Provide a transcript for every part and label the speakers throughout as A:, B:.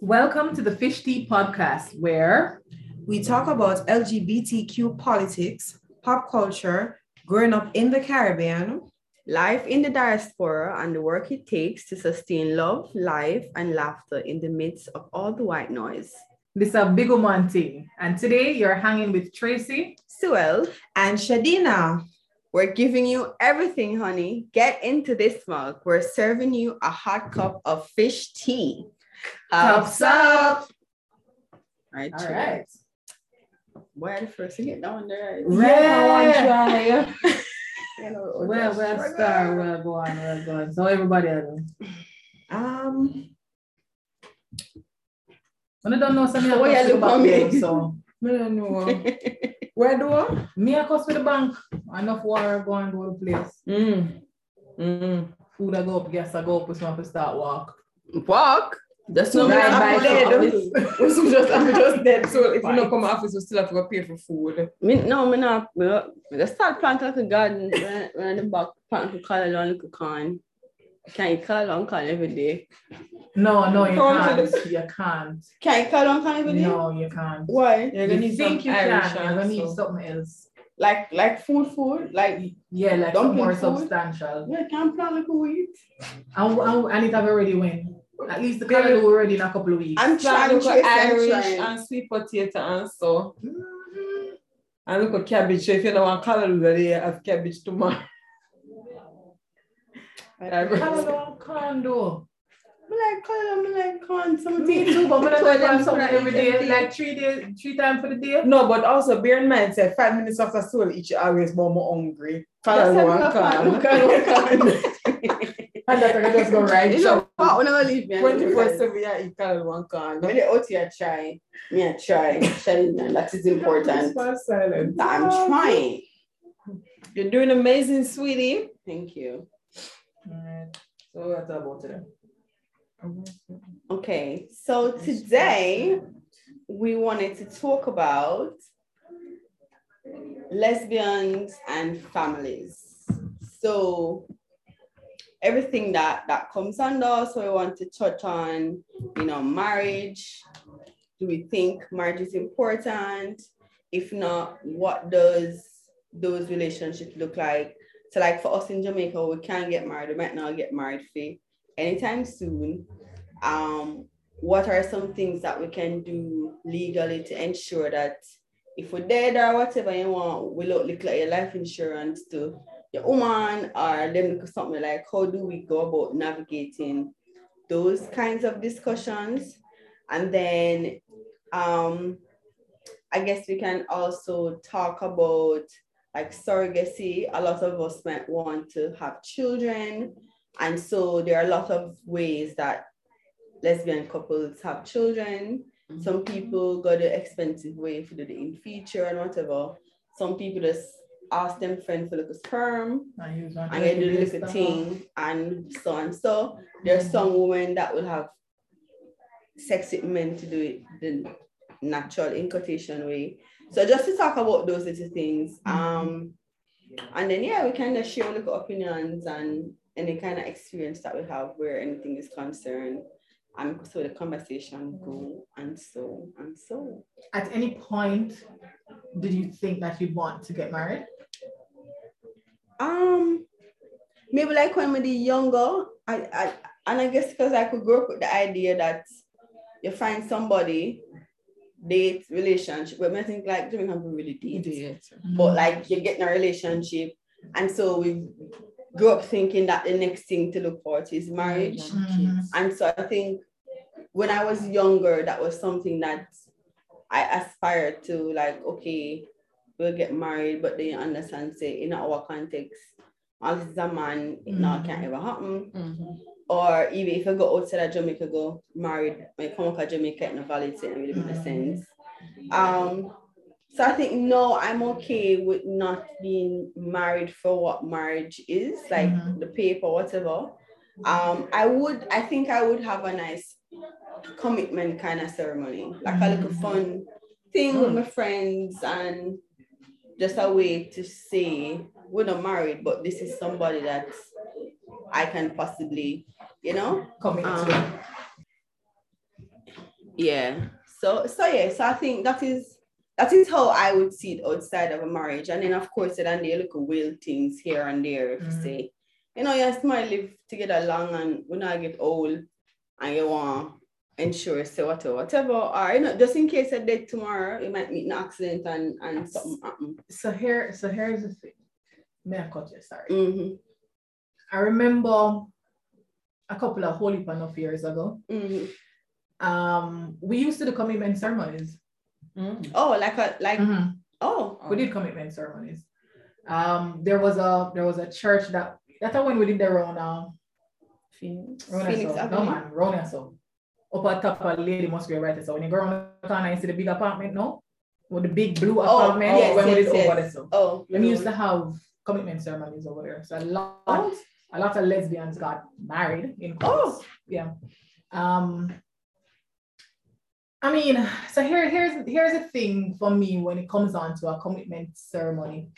A: Welcome to the Fish Tea Podcast, where
B: we talk about LGBTQ politics, pop culture, growing up in the Caribbean,
C: life in the diaspora, and the work it takes to sustain love, life, and laughter in the midst of all the white noise.
A: This is a big woman thing. And today you're hanging with Tracy,
C: Suel,
B: and Shadina.
C: We're giving you everything, honey. Get into this mug. We're serving you a hot cup of fish tea.
A: Cups up.
C: All right.
A: All right.
C: Where the first to get down there?
A: Yeah. well, well, star, well, go on, well, go on. So everybody, else.
B: um,
A: when I don't know something,
C: oh, yeah, look on me.
A: So
B: I don't know. Where do I?
A: Me, I cost with the bank. Enough water go and go to the place.
B: Mm. Mm.
A: Food I go up, gas I go up, I have to start walk.
C: Walk?
B: That's not
A: Right
B: right
A: by
B: dead.
A: the
B: I'm just, I'm just dead. So if you
A: Right.
B: don't come office, you still have to go pay for food.
C: Me, no, me not. Me, not- me start planting like a garden. when, when the back plant like a callaloo like a corn. Can you callaloo corn every day?
A: No, no, you
B: Come to
A: can't. You can't.
C: Can you callaloo corn every day?
A: No, you can't.
C: Why?
B: You're gonna
A: You
B: need
A: think you
B: Irish
A: can, you're gonna need something else.
C: Like like food, food. Like
A: Yeah, like something more
C: food?
A: substantial.
C: yeah, can plant like a wheat.
A: And, and, and it have already went. At least the color will already in a couple of weeks.
C: I'm trying to
B: look at
C: Irish.
B: Irish and sweet potato and so.
A: Mhm.
B: And look at cabbage. So if you don't want callaloo, they have cabbage tomorrow.
A: Color don't condo.
C: Me like color, me like corn. Some
A: Me too, but I'm gonna
C: of them
A: do something every day,
C: every
A: like three days, three times for the day.
B: No, but also bear in mind, say five minutes after school, each always more more hungry.
C: That's
B: Callaloo
C: a
B: and
C: good
B: corn.
C: One.
A: And that I can just go right.
C: You know I leave me, I do
B: 24
C: that.
B: 7, yeah, eat callaloo and corn.
C: When the OT I try, me I try. That is important. I'm trying.
B: You're doing amazing, sweetie.
C: Thank you.
A: Alright, So that's about it.
C: Okay, so today we wanted to talk about lesbians and families. So everything that that comes under. So we want to touch on, you know, marriage. Do we think marriage is important? If not, what does those relationships look like? So, like for us in Jamaica, we can't get married. We might not get married for anytime soon. Um, what are some things that we can do legally to ensure that if we're dead or whatever you want, we look like your life insurance to your woman or them look something like how do we go about navigating those kinds of discussions? And then um I guess we can also talk about like surrogacy. A lot of us might want to have children. And so there are a lot of ways that lesbian couples have children. Some people go the expensive way for the in vitro and whatever. Some people just ask them friends for like a sperm
A: one
C: and they do the
A: little
C: little thing and so and so. There's some women that will have sex with men to do it the natural in quotation way. So just to talk about those little things. Um and then yeah, we kind of share little opinions and any kind of experience that we have where anything is concerned. And so the conversation go and so and so.
A: At any point, did you think that you'd want to get married?
C: Um, maybe like when we were younger, I, I and I guess because I could grow up with the idea that you find somebody, date, relationship. But I think like Jamaican people really date, but like you get in a relationship, and so we grew up thinking that the next thing to look for is marriage.
A: Mhm.
C: And so I think when I was younger, that was something that I aspired to, like, okay, we'll get married, but then you understand, say, in our context, as is a man, it now can't ever happen.
B: Mhm.
C: Or even if I go outside of Jamaica, go married, when you come to Jamaica, it no valid, it really make
A: Mhm.
C: sense. Um, so I think no, I'm okay with not being married for what marriage is, like
A: Mhm.
C: the paper, whatever. Um, I would, I think I would have a nice commitment kind of ceremony, like a little fun thing with my friends and just a way to say we're not married, but this is somebody that I can possibly, you know,
A: Commit
C: um,
A: to.
C: Yeah. So so yeah, so I think that is that is how I would see it outside of a marriage. And then of course then they look at will things here and there if you
A: Mhm.
C: say, you know, you might live together long and when I get old and you want ensure so whatever, whatever, or you know, just in case you're dead tomorrow, you might meet an accident and, and something happen.
A: So here, so here's the thing. May I cut you? Sorry.
C: Mm-hmm.
A: I remember a couple of holy enough years ago.
C: Mm-hmm.
A: Um, we used to do commitment ceremonies.
C: Oh, like a like
A: Mhm.
C: oh.
A: We did commitment ceremonies. Um, there was a there was a church that that's when we did the Rona.
C: Phoenix,
A: Rona
C: Phoenix
A: so. No man, Rona so. Up at top of Lady Musgrave right so when you go around the corner you see the big apartment, no? With the big blue apartment.
C: Oh,
A: apartment
C: yes,
A: when we
C: yes,
A: did
C: yes.
A: over there so.
C: Oh,
A: We used to have commitment ceremonies over there. So a lot,
C: Oh.
A: a lot of lesbians got married in
C: Oh.
A: Yeah. Um I mean, so here, here's here's the thing for me when it comes on to a commitment ceremony.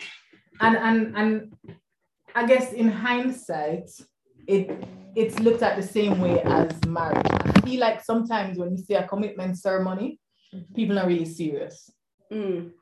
A: And and and I guess in hindsight, it it's looked at the same way as marriage. I feel like sometimes when you say a commitment ceremony, people are really serious.
C: Mm,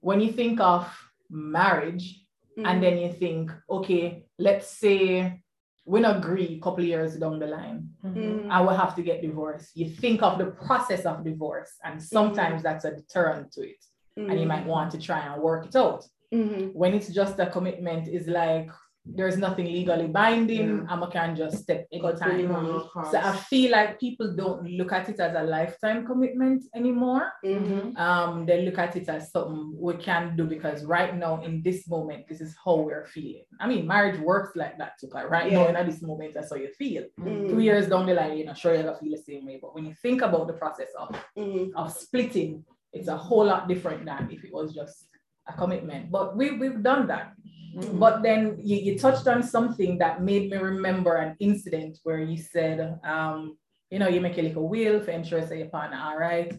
A: When you think of marriage,
C: mm,
A: and then you think, okay, let's say we not agree a couple of years down the line,
C: mm,
A: I will have to get divorced. You think of the process of divorce, and sometimes that's a deterrent to it, and you might want to try and work it out.
C: mm-hmm.
A: When it's just a commitment, is like there's nothing legally binding,
B: Yeah.
A: I can just step anytime.
B: live on your cross.
A: So I feel like people don't look at it as a lifetime commitment anymore.
C: Mm-hmm.
A: Um, they look at it as something we can do because right now in this moment, this is how we're feeling. I mean, marriage works like that too. 'cause Right now,
C: Yeah.
A: in this moment, that's how you feel.
C: Mm.
A: Two years down the line, you're not sure you're gonna feel the same way. But when you think about the process of,
C: Mm-hmm.
A: of splitting, it's a whole lot different than if it was just a commitment. But we, we've done that.
B: Mhm.
A: But then you, you touched on something that made me remember an incident where you said, um, you know, you make a little will for ensure say your partner, all right.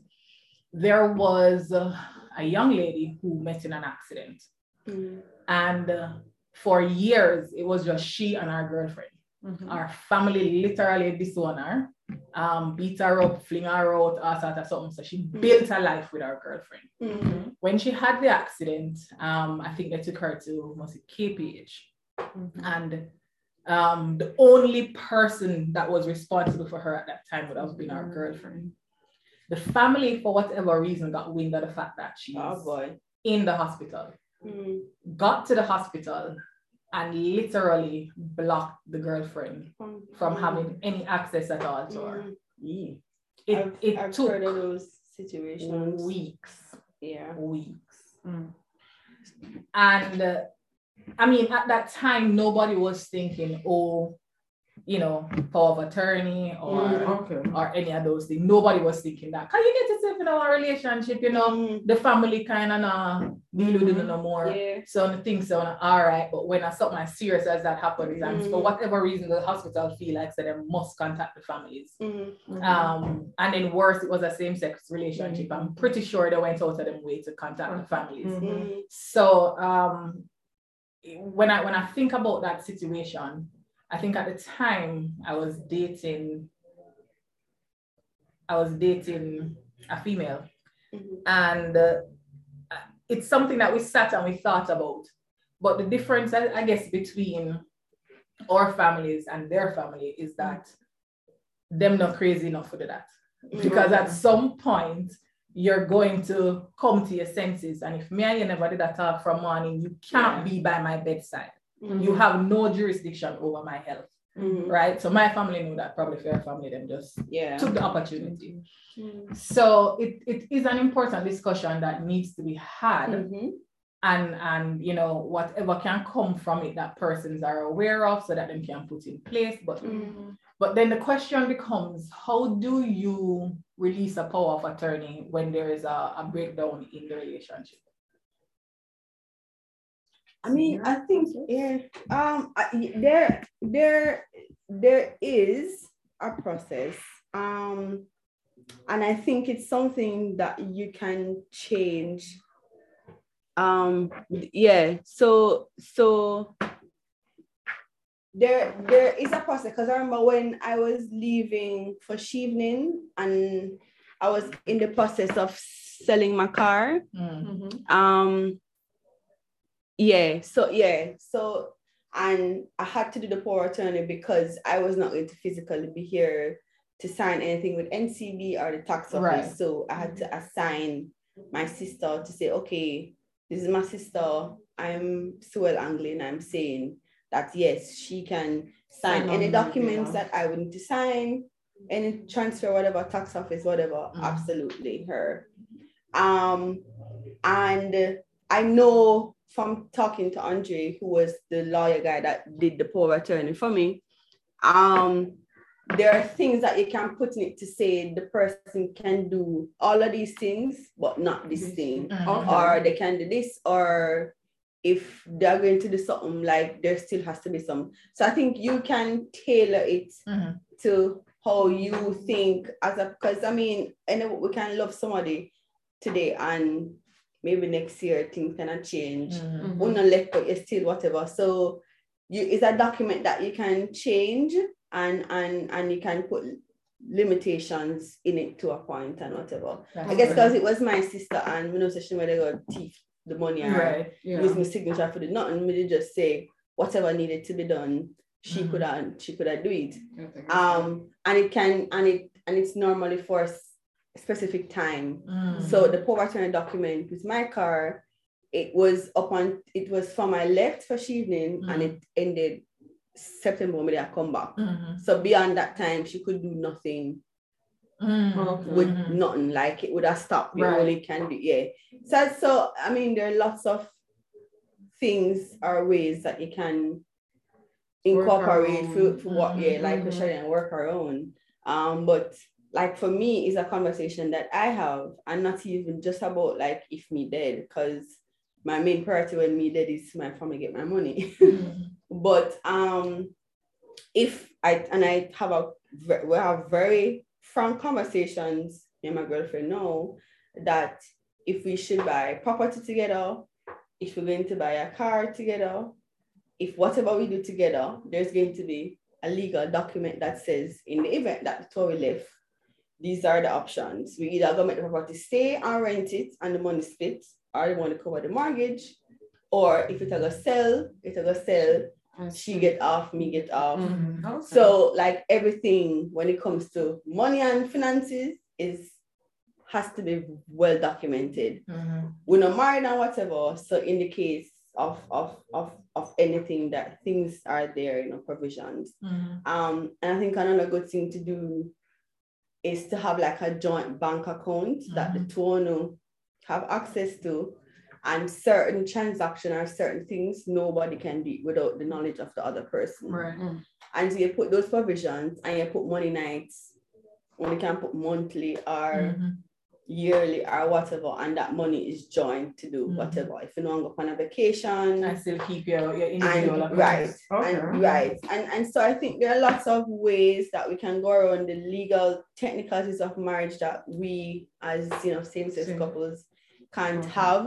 A: There was uh, a young lady who met in an accident.
C: Mm-hmm.
A: And uh, for years, it was just she and her girlfriend.
B: Mhm.
A: Our family literally disowned her, um, beat her up, fling her out, all sort of something. So she built her life with her girlfriend
C: Mm-hmm.
A: when she had the accident, um, I think they took her to was it KPH,
B: Mhm.
A: and um, the only person that was responsible for her at that time would have been her girlfriend. The family, for whatever reason, got wind of the fact that she's
C: Oh boy.
A: in the hospital.
C: Mm-hmm.
A: Got to the hospital and literally blocked the girlfriend from having any access at all to her.
C: Mhm.
A: It,
C: I've,
A: it
C: I've
A: took
C: heard of those situations.
A: weeks.
C: Yeah.
A: weeks.
B: Mm.
A: And uh, I mean, at that time, nobody was thinking, oh, you know, power of attorney or
C: Mm.
B: Okay.
A: or any of those things. Nobody was thinking that. Can you get yourself in our relationship? You know,
C: Mhm.
A: the family kind of not deal with it no more.
C: Yeah.
A: So I think so, all right. But when something as serious as that happens, and for
C: Mm.
A: whatever reason, the hospital feel like so they must contact the families.
C: Mhm.
A: Um, and then worse, it was a same-sex relationship. I'm pretty sure they went out of them way to contact the families. So um, when I when I think about that situation, I think at the time I was dating, I was dating a female,
C: Mhm.
A: and uh, it's something that we sat and we thought about. But the difference, I, I guess, between our families and their family is that them not crazy enough for that. Because at some point, you're going to come to your senses. And if me and you never did that talk from morning, you cannot be by my bedside. You have no jurisdiction over my health,
C: Mhm.
A: right? So my family knew that. Probably for your family, them just
C: Yeah.
A: took the opportunity.
C: Mhm.
A: So it, it is an important discussion that needs to be had
C: Mhm.
A: and and you know whatever can come from it that persons are aware of so that they can put in place but
C: Mhm.
A: but then the question becomes how do you release a power of attorney when there is a, a breakdown in the relationship
C: I mean, I think yeah. Um, I, there, there, there is a process. Um, and I think it's something that you can change. Um, yeah. So, so there there is a process because I remember when I was leaving for Chevening and I was in the process of selling my car.
A: Mm.
C: Um yeah, so yeah, so and I had to do the power attorney because I was not going to physically be here to sign anything with NCB or the tax office.
A: Right.
C: So I had to assign my sister to say, okay, this is my sister. I'm Suel Anglin. I'm saying that yes, she can sign any documents that I would need to sign, any transfer, whatever, tax office, whatever,
A: Mhm.
C: absolutely her. Um, and I know from talking to Andre, who was the lawyer guy that did the power attorney for me, um, there are things that you can put in it to say the person can do all of these things, but not this
B: This
C: thing
A: Mhm.
C: Or they can do this, or if they're going to do something, like there still has to be some. So I think you can tailor it
A: Mhm.
C: to how you think as a because I mean, I know we can love somebody today and maybe next year things cannot change.
A: Mhm.
C: We're not left, but you're still whatever. So you it's a document that you can change and and and you can put limitations in it to a point and whatever.
A: That's
C: I guess because it was my sister and we know session where they got teeth the money or
A: right.
B: Yeah.
C: use my signature for the nothing, me just say whatever needed to be done, she
A: Mhm.
C: could have she could have do it.
B: Um,
C: and it can and it and it's normally for a s- specific time.
A: Mm.
C: So the power attorney document with my car, it was upon it was from I left first evening and
A: Mhm.
C: it ended September when I come back.
A: Mhm.
C: So beyond that time, she could do nothing
A: Mm.
B: Okay.
C: with
A: Mhm.
C: nothing. Like it would have stopped. You
A: Right.
C: only can do yeah. So so I mean there are lots of things or ways that you can incorporate
B: Work
C: for,
B: around.
C: for what yeah, like
B: Mhm.
C: we and work our own. Um, but like for me, it's a conversation that I have, and not even just about like if me dead, because my main priority when me dead is my family get my money.
A: Mhm.
C: but um if i and i have a we have very frank conversations me and my girlfriend know that if we should buy property together if we're going to buy a car together if whatever we do together there's going to be a legal document that says in the event that the we live these are the options we either go make the property stay and rent it and the money split or they want to cover the mortgage or if it's a go sell, it's a go sell, she get off, me get off.
B: Mhm. Okay.
C: So like everything when it comes to money and finances is has to be well documented.
A: Mhm.
C: We're not married and whatever. So in the case of of of of anything that things are there, you know, provisions.
A: Mhm.
C: Um, and I think another good thing to do is to have like a joint bank account that the two of you have access to. And certain transaction or certain things nobody can do without the knowledge of the other person.
A: Right.
C: And so you put those provisions and you put money nights, when you can put monthly or
A: Mhm.
C: Yearly or whatever, and that money is joined to do
A: Mhm.
C: whatever. If you want to go on a vacation,
A: I still keep your, your individual
C: and right
B: Okay.
C: and right and and so i think there are lots of ways that we can go around the legal technicalities of marriage that we as you know same-sex
B: Same.
C: couples can't
B: Okay.
C: have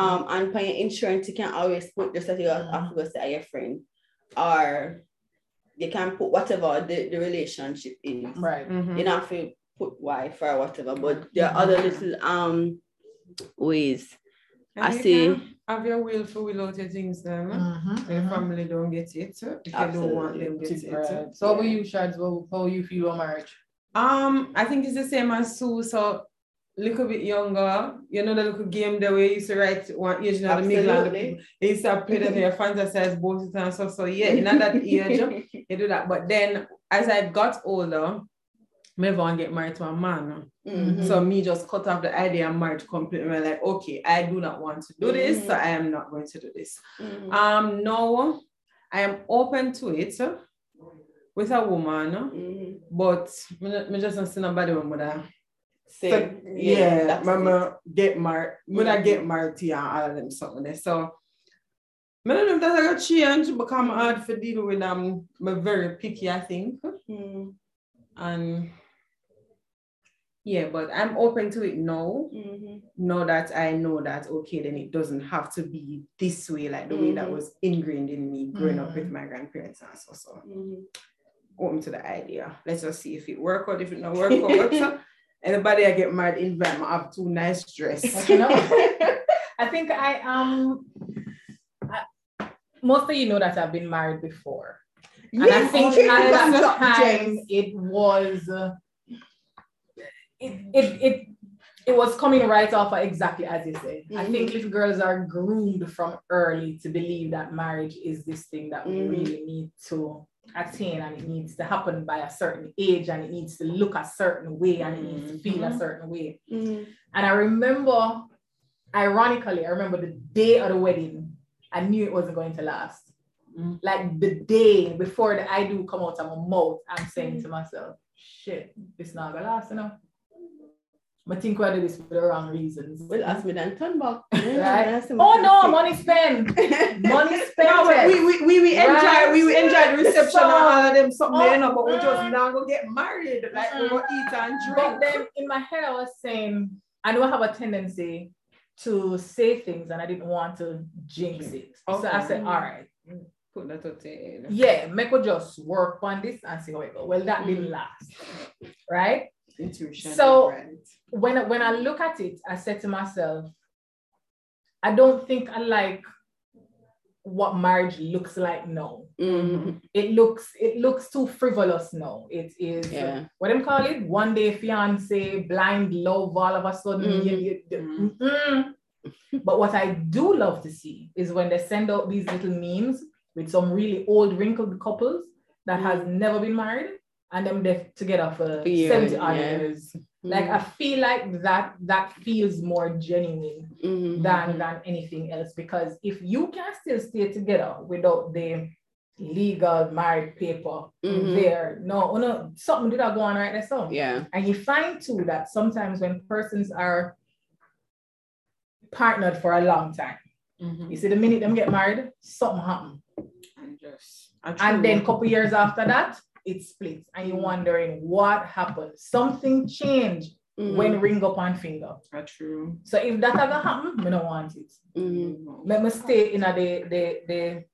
C: um and paying insurance you can always put just that you have
A: Mhm.
C: to go say your friend or you can put whatever the, the relationship is
A: Right.
B: Mhm.
C: you know, if have to put wife or whatever but there are other little um ways
B: And
C: I
B: you
C: see.
B: can Have your will for will out your things then. So your family don't get it. If you don't want them
C: Absolutely.
B: get
A: Right.
B: it.
A: So how about you, Shads? How, how you feel about marriage?
B: Um, I think it's the same as Sue. So little bit younger, you know the little game that we used to write one age in the middle and the
C: Absolutely.
B: people they used to play that you fantasize both the time. So so yeah, in that age, you do that. But then as I got older, me never want to get married to a man.
C: Mhm.
B: So me just cut off the idea of marriage completely. I'm like, okay, I do not want to do this, so I am not going to do this.
C: Mhm.
B: Um, no, I am open to it with a woman,
C: Mhm.
B: but me, me just don't see nobody when I,
C: Same.
B: yeah,
C: that's
B: mama get married, when I get married to you and all of them something there. So, I don't know if that's gonna change, become hard for deal with um, I'm very picky, I think.
C: Mhm.
B: and Yeah, but I'm open to it now.
C: Mhm.
B: Know that I know that okay, then it doesn't have to be this way, like the way that
C: Mhm.
B: was ingrained in me growing up
A: Mhm.
B: with my grandparents and so so.
C: Mhm.
B: Open to the idea. Let's just see if it work out, if it not work out. Anybody I get married invite me have two nice dress.
A: You know, I think I um I, most of you know that I've been married before. And I think at that time it was uh, it, it it it was coming right off of exactly as you said. I think little girls are groomed from early to believe that marriage is this thing that we
C: Mhm.
A: really need to attain and it needs to happen by a certain age and it needs to look a certain way and it needs to feel a
B: Mhm.
A: certain way.
C: Mhm.
A: And I remember, ironically, I remember the day of the wedding, I knew it wasn't going to last.
B: Mm.
A: Like the day before the I do come out of my mouth, I'm saying to myself, shit, this not gonna last enough. I think we do this for the wrong reasons.
C: Well, ask me then turn back.
A: Right? Oh no, money spent. Money spent.
B: No, we, we, we, we enjoy
A: Right.
B: we, we enjoy the reception
A: So-
B: and all of them something,
A: Oh,
B: you know, but we just
A: mm.
B: now go get married. Like we go eat and drink.
A: But then in my head, I was saying, I know I have a tendency to say things and I didn't want to jinx it. So I said, all right,
B: Put that out there.
A: yeah, make we just work on this and see how it goes. Well, that didn't
B: Mm.
A: last, right?
B: Intuition.
A: So-
B: right.
A: When when I look at it, I said to myself, I don't think I like what marriage looks like now.
C: Mhm.
A: It looks it looks too frivolous now. It is
C: Yeah.
A: what them call it one day fiance blind love all of a sudden.
C: Mhm.
A: you- you-
B: Mhm.
A: mm-mm. But what I do love to see is when they send out these little memes with some really old wrinkled couples that has never been married and them they're together for
C: For years,
A: 70 odd
C: yeah.
A: years. Like I feel like that that feels more genuine
C: Mhm.
A: than than anything else because if you can still stay together without the legal married paper
C: Mhm.
A: there, no, no, something did that go on right there. So
C: Yeah.
A: and you find too that sometimes when persons are partnered for a long time,
B: Mhm.
A: you see the minute them get married, something happen.
B: And just
A: And then a couple years after that, it splits. And you're wondering what happened. Something changed
C: Mhm.
A: when ring up on finger.
B: a true.
A: So if that ever happen, I don't want it.
C: Mhm.
A: Let me stay in a the the the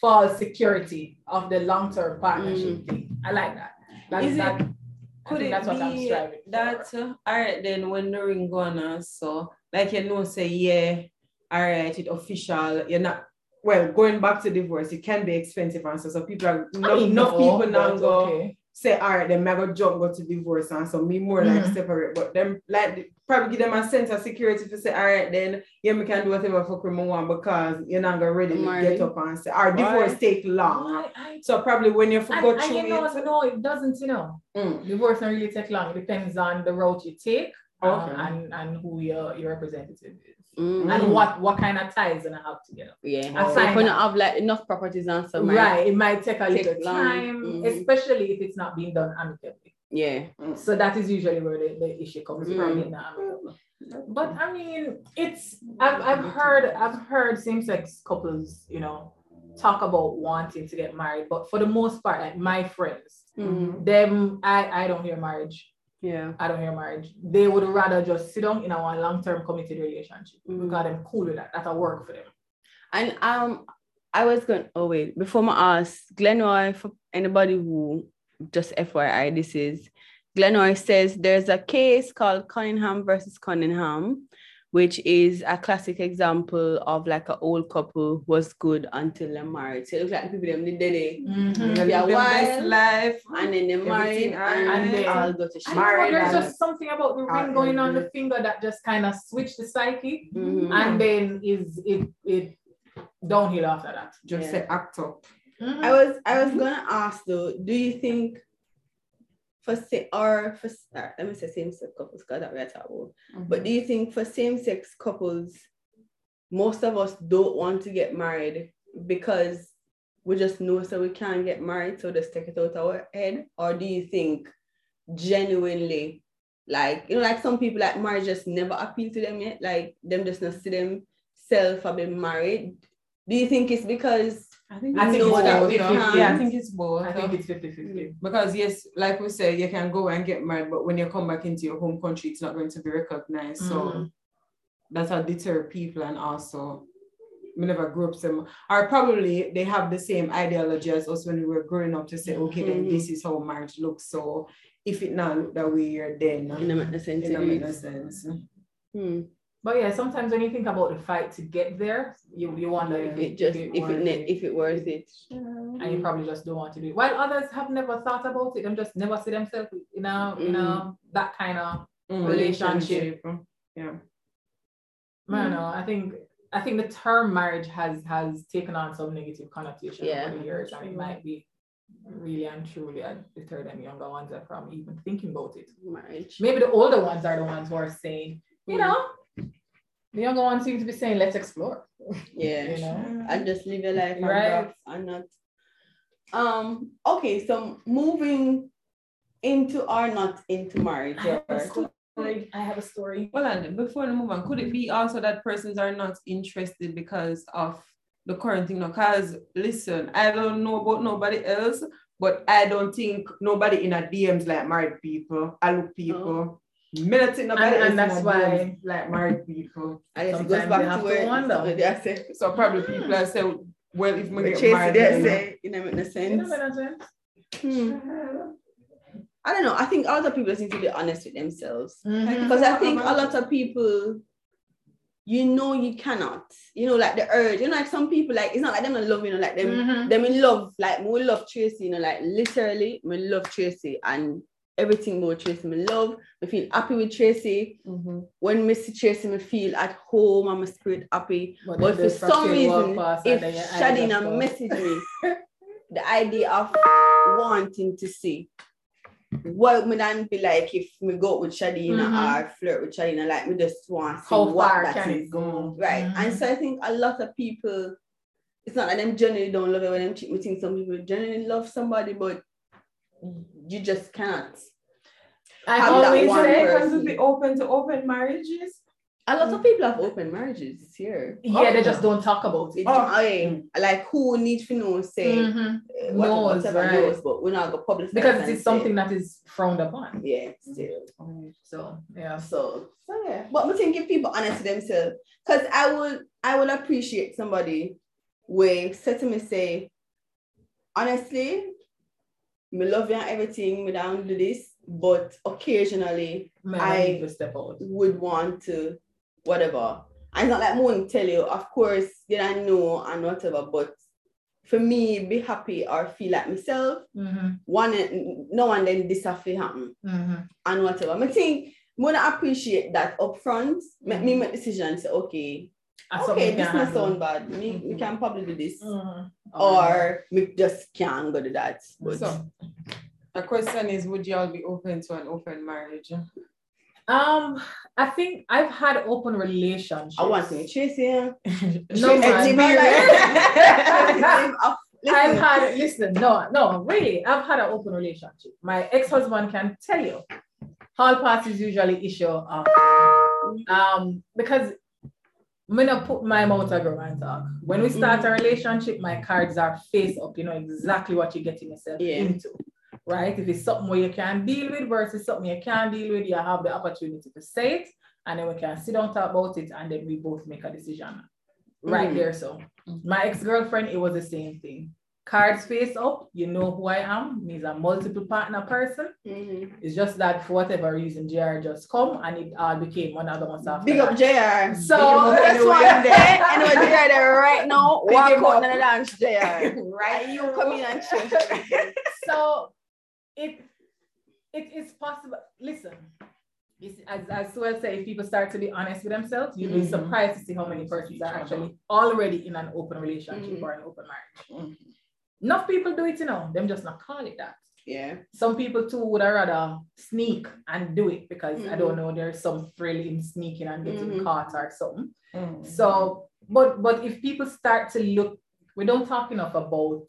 A: false security of the long-term partnership thing. I like that. That's
B: Is it-
A: that. I
B: Could it
A: that's what I'm striving for.
B: that uh, all right then when the ring go on uh, so like you know say yeah all right it official you're not well going back to divorce it can be expensive and so so people are
A: I
B: no,
A: mean,
B: enough
A: no,
B: people now go
A: okay.
B: say all right then I go jump go to divorce and so me more like
A: Mhm.
B: separate but them like probably give them a sense of security to say all right then yeah me can do whatever fuck me want because you're not gonna ready to get up and say our divorce
C: Right.
B: take long
A: I- I-
B: so probably when you
A: And, and
B: through
A: you know,
B: it
A: no, it doesn't, you know.
B: mm,
A: Divorce don't really take long. It depends on the route you take um, and, and who your, your representative is.
C: Mhm.
A: And what, what kind of ties and I have together.
C: Yeah.
A: I
C: So
A: find
C: if you
A: that-
C: don't have like enough properties and so
A: right. It might take a
C: take
A: little
C: long.
A: time,
C: Mhm.
A: especially if it's not being done amicably.
C: Yeah.
A: So that is usually where the, the issue comes
C: Mm.
A: from in the amicable. But I mean, it's I've, I've heard I've heard same-sex couples, you know, talk about wanting to get married, but for the most part, like my friends,
C: Mhm.
A: them I I don't hear marriage.
C: Yeah.
A: I don't hear marriage. They would rather just sit down in a one long-term committed relationship
C: Mhm.
A: because I'm cool with that. That'll work for them.
C: And um, I was going. Oh wait, before my ask, Glenroy for anybody who just FYI, this is Glenroy says there's a case called Cunningham versus Cunningham, which is a classic example of like an old couple was good until they're married. So it looks like people them did it,
A: Mhm.
C: Yeah,
B: Live their best life
C: and then they married,
B: Everything
C: and,
A: alright.
C: they all go to
A: I
C: shit.
A: don't
B: Married
A: there's just something about the ring going on the finger that just kind of switched the psyche,
C: Mhm.
A: and then is it it downhill after that.
B: just
C: Yeah.
B: say act up
C: I was I was gonna ask though, do you think for say or for let me say same sex couples because that we're talking about. Mm-hmm. But do you think for same sex couples, most of us don't want to get married because we just know so we can't get married, so just take it out our head? Or do you think genuinely, like you know, like some people like marriage just never appeal to them yet, like them just not see themselves have been married? Do you think it's because
B: I think
A: I
B: it's
A: think it's
B: both. you know? Yeah, I think it's both.
A: I think it's 50-50.
B: because yes, like we said, you can go and get married, but when you come back into your home country, it's not going to be recognized. So
A: Mhm.
B: that's a deter people and also we never grew up or probably they have the same ideology as us when we were growing up to say, okay, then
C: Mhm.
B: this is how marriage looks. So if it not look that way, then
C: In a make sense.
B: it don't make no sense.
C: Hmm.
A: But yeah, sometimes when you think about the fight to get there, you, you wonder if
C: It just if it ne- if it worth it.
A: and you probably just don't want to do it. While others have never thought about it and just never see themselves in a you know that kind of
B: Mm.
A: Relationship.
B: Yeah.
A: I don't know. I think I think the term marriage has has taken on some negative connotation
C: Yeah.
A: over the years, and it might be really and truly uh, deter them younger ones are from even thinking about it.
C: Marriage.
A: Maybe the older ones are the ones who are saying, you know, the younger one seems to be saying, let's explore.
C: Yeah.
A: You know?
C: and just live your life and
A: Right.
C: right. and not um okay so moving into or not into marriage
A: I have a
C: or-
A: story. I have a story.
B: Well, and before we move on, could it be also that persons are not interested because of the current thing? Because listen, I don't know about nobody else, but I don't think nobody in a DMs like married people. I look people. Me not think nobody
A: And- and that's why-
B: DMs like married people.
C: I guess it
A: Sometimes
C: goes back
A: have
C: to
A: to
C: where
A: wonder.
C: somebody I say
B: So probably people are say, well, if we get
C: Chase
B: married,
C: they
B: then-
C: say you know make no sense
A: what I'm saying?
C: Hmm. I don't know I think other people just need to be honest with themselves
A: Mhm.
C: because I think a lot of people you know you cannot you know like the urge you know like some people like it's not like them in love you know like them
A: Mhm.
C: them in love, like we love Tracy, you know, like literally, we love Tracy and everything about Tracy. Me love, me feel happy with Tracy.
B: Mhm.
C: When me see Tracy, me feel at home I'm a spirit happy.
A: But
C: But for some reason, if
A: and then your eye
C: Shadina
A: just
C: message me, the idea of wanting to see what me then be like if me go with Shadina
A: Mhm.
C: or flirt with Shadina, like me just want to see
A: How
C: what
A: far
C: that
A: can
C: is.
A: it go?
C: Right.
A: Mhm.
C: And so I think a lot of people, it's not that them generally don't love it when them cheat. We think some people generally love somebody, but you just can't.
A: I
C: have that
A: always
C: one
A: say,
C: person.
B: Because to be open to open marriages.
C: A lot of people have open marriages here.
A: yeah, they just don't talk about it.
C: It's oh, like who needs to know, say,
A: Mhm.
C: uh, whatever,
A: Knows,
C: whatever
A: right.
C: knows, but we're not going to publicize
A: Because
C: and
A: it's
C: say-
A: something that is frowned upon.
C: Yeah, still.
A: So yeah.
C: So, so yeah. But we think if people honest to themselves, because I would I would appreciate somebody where say to me say, honestly, me love you and everything, me down do this, but occasionally I-
A: I need to step out.
C: would want to whatever. And not like won't tell you, of course, you don't know and whatever, but for me, be happy or feel like myself,
A: Mhm.
C: one no one then this have to happen
A: Mhm.
C: and whatever. I think when I appreciate that upfront, make
A: Mm-hmm.
C: me make decision say, okay, okay,
A: you
C: this
A: can
C: not sound bad. Me, we
A: Mhm.
C: can probably do this.
A: Mhm.
C: Or me just can't go to that. But
B: So, the question is, would y'all be open to an open marriage?
A: Um, I think I've had open relationships.
C: I want to chase you.
A: No, man. I've had listen, no, no, really, I've had an open relationship. My ex-husband can tell you. Hall parties usually issue off. Um, because I'm gonna put my mouth a grow and talk. When we start a relationship, my cards are face up. You know exactly what you're getting yourself
C: Yeah.
A: into. Right? If it's something where you can deal with versus something you can't deal with, you have the opportunity to say it, and then we can sit down talk about it, and then we both make a decision. Right
C: Mhm.
A: there. So my ex-girlfriend, it was the same thing. Cards face up, you know who I am. Me's a multiple partner person.
C: Mhm.
A: It's just that for whatever reason, JR just come and it all became one monogamous after
C: Big
A: that.
C: up JR.
A: So-
C: that's
A: Anyway.
C: one there. Anyway, JR there right now.
A: Pick
C: Walk
A: him
C: out and dance, JR. Right? You come in and change
A: so it it is possible. Listen, as as well say, if people start to be honest with themselves, you'll be
B: Mhm.
A: surprised to see how many persons are actually already in an open relationship
C: Mhm.
A: or an open marriage.
B: Mhm.
A: Enough people do it, you know, them just not call it that.
C: Yeah.
A: Some people too would rather sneak and do it because I
C: Mhm.
A: don't know, there's some thrill in sneaking and getting
C: Mhm.
A: caught or something.
B: Mhm.
A: So, but but if people start to look, we don't talk enough about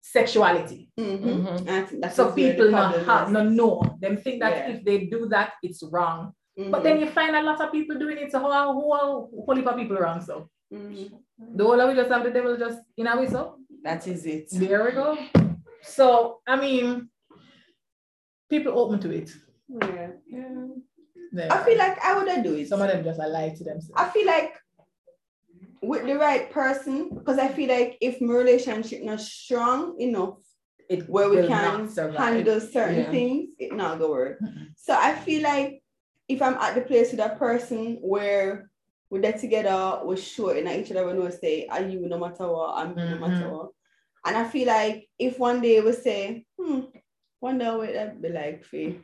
A: sexuality.
C: Mhm.
B: Mhm.
C: I think
A: So people not have
C: is.
A: no know. Them think that
C: Yeah.
A: if they do that, it's wrong. But then you find a lot of people doing it. So how how how whole heap of people wrong. So
C: Mhm.
A: The whole of we just have the devil just in our whistle.
B: That is it.
A: There we go. So I mean, people open to it.
C: Yeah.
B: Yeah.
A: There.
C: I feel like I wouldn't do it.
A: some of them just lie to themselves.
C: I feel like with the right person, because I feel like if my relationship not strong enough
A: It
C: where we can handle certain
B: Yeah.
C: things, it not go work. So I feel like if I'm at the place with a person where we're there together, we're sure in each other, we know say, are you no matter what, I'm you no matter what. And I feel like if one day we say, hmm, one day what that be like for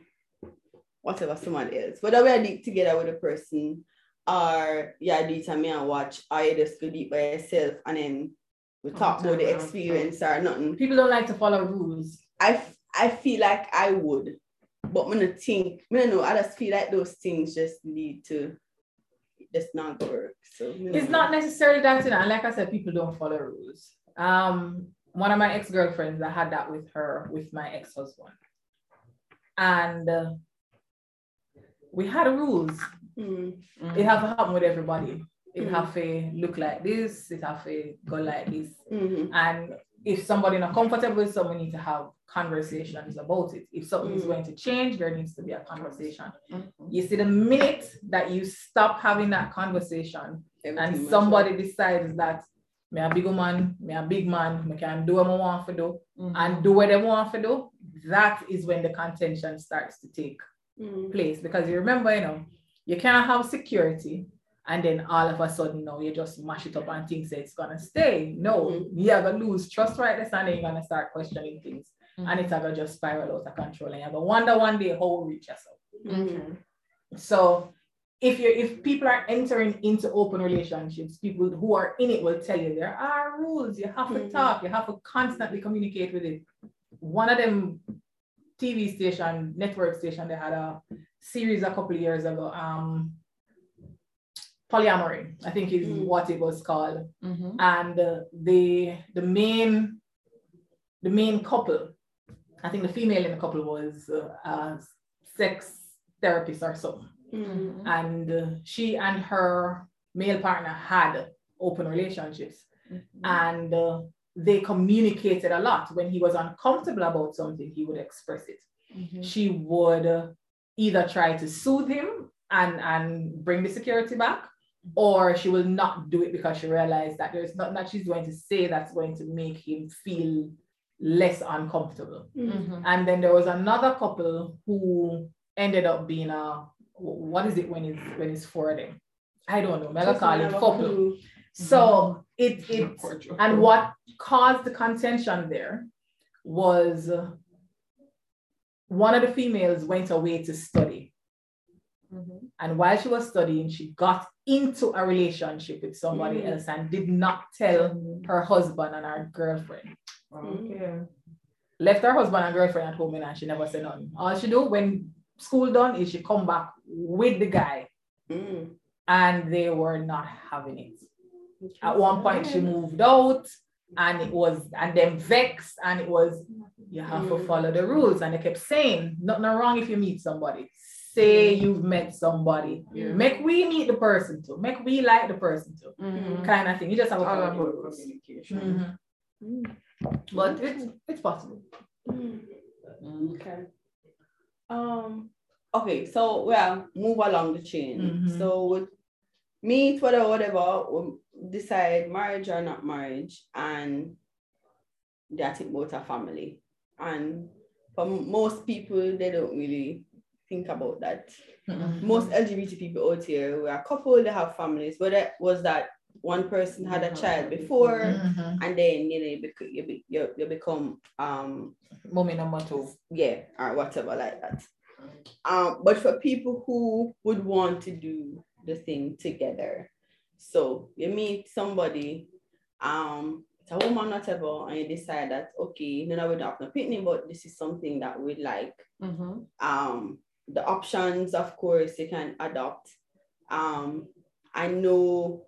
C: whatever someone else. Whether we are deep together with a person or yeah, do it and me and watch, or you just go deep by yourself and then we talk about the experience or nothing.
A: People don't like to follow rules.
C: I, f- I feel like I would, but I'm gonna think, I don't know, I just feel like those things just lead to just not work. So me
A: It's
C: know.
A: not necessarily that, you know, and like I said, people don't follow rules. Um, one of my ex-girlfriends, I had that with her, with my ex-husband. And uh, we had rules.
C: Mm,
A: It have to happen with everybody. It
C: Mhm.
A: have to look like this, it have to go like this.
C: mhm,
A: And if somebody not comfortable with something, we need to have conversations about it. If something is
C: Mm.
A: going to change, there needs to be a conversation.
B: Mhm.
A: You see, the minute that you stop having that conversation and
C: everything mash
A: somebody decides that me a big woman, me a big man, me can do what I want to do
B: Mhm.
A: and do what they want to do, that is when the contention starts to take.
C: Mm,
A: place. Because you remember, you know, you can't have security and then all of a sudden now you just mash it up and think that it's gonna stay. No,
C: Mhm.
A: you're gonna lose trust right this and then you're gonna start questioning things.
B: Mhm.
A: And it's gonna just spiral out of control and you're gonna wonder one day how we reach yourself.
C: mhm,
A: So if you if people are entering into open relationships, people who are in it will tell you there are rules. You have to
C: Mhm.
A: talk. You have to constantly communicate with it. One of them TV station, network station, they had a series a couple of years ago. Um, polyamory, I think is
C: Mm.
A: what it was called
B: Mhm.
A: and uh, the the main the main couple i think the female in the couple was uh, a sex therapist or something
C: mm,
A: and uh, she and her male partner had open relationships
B: Mhm.
A: and uh, they communicated a lot when he was uncomfortable about something he would express it
B: Mhm.
A: she would uh, either try to soothe him and and bring the security back or she will not do it because she realized that there's nothing that she's going to say that's going to make him feel less uncomfortable
C: mm,
B: Mhm.
A: and then there was another couple who ended up being a what is it when it's when it's four of them i don't know
C: Just
A: melancholy
C: have a
A: couple
C: clue.
A: so it it and what caused the contention there was one of the females went away to study. And while she was studying, she got into a relationship with somebody
C: Mm.
A: else and did not tell her husband and her girlfriend.
B: Okay.
A: Left her husband and girlfriend at home and she never said nothing. All she do when school done is she come back with the guy
C: Mm.
A: and they were not having it. At one point, she moved out, and it was, and then vexed, and it was, you have to
C: Mm.
A: follow the rules. And they kept saying, nothing wrong if you meet somebody. Say you've met somebody.
B: Yeah.
A: Make we meet the person too. Make we like the person too.
B: Mhm.
A: Kind of thing. You just have to
B: All
A: follow the
B: about
A: rules.
B: communication.
A: Mhm.
C: Mm.
A: But it's it's possible.
C: Mm. Okay. Um. Okay. So well, move along the chain.
A: Mhm.
C: So with meet whatever, whatever, decide marriage or not marriage, and that it about a family. And for most people, they don't really think about that.
A: Mhm.
C: Most LGBT people out here, we're a couple, they have families. Whether was that one person had a child before,
A: Mhm.
C: and then you know you, bec- you, be- you, you become um
A: Mommy number two.
C: yeah, or whatever like that. Um, but for people who would want to do the thing together, so you meet somebody, um, it's a woman, whatever, and you decide that okay, no, no, we don't have no picnic, but this is something that we like.
B: Mhm.
C: Um, the options, of course, you can adopt. Um, I know,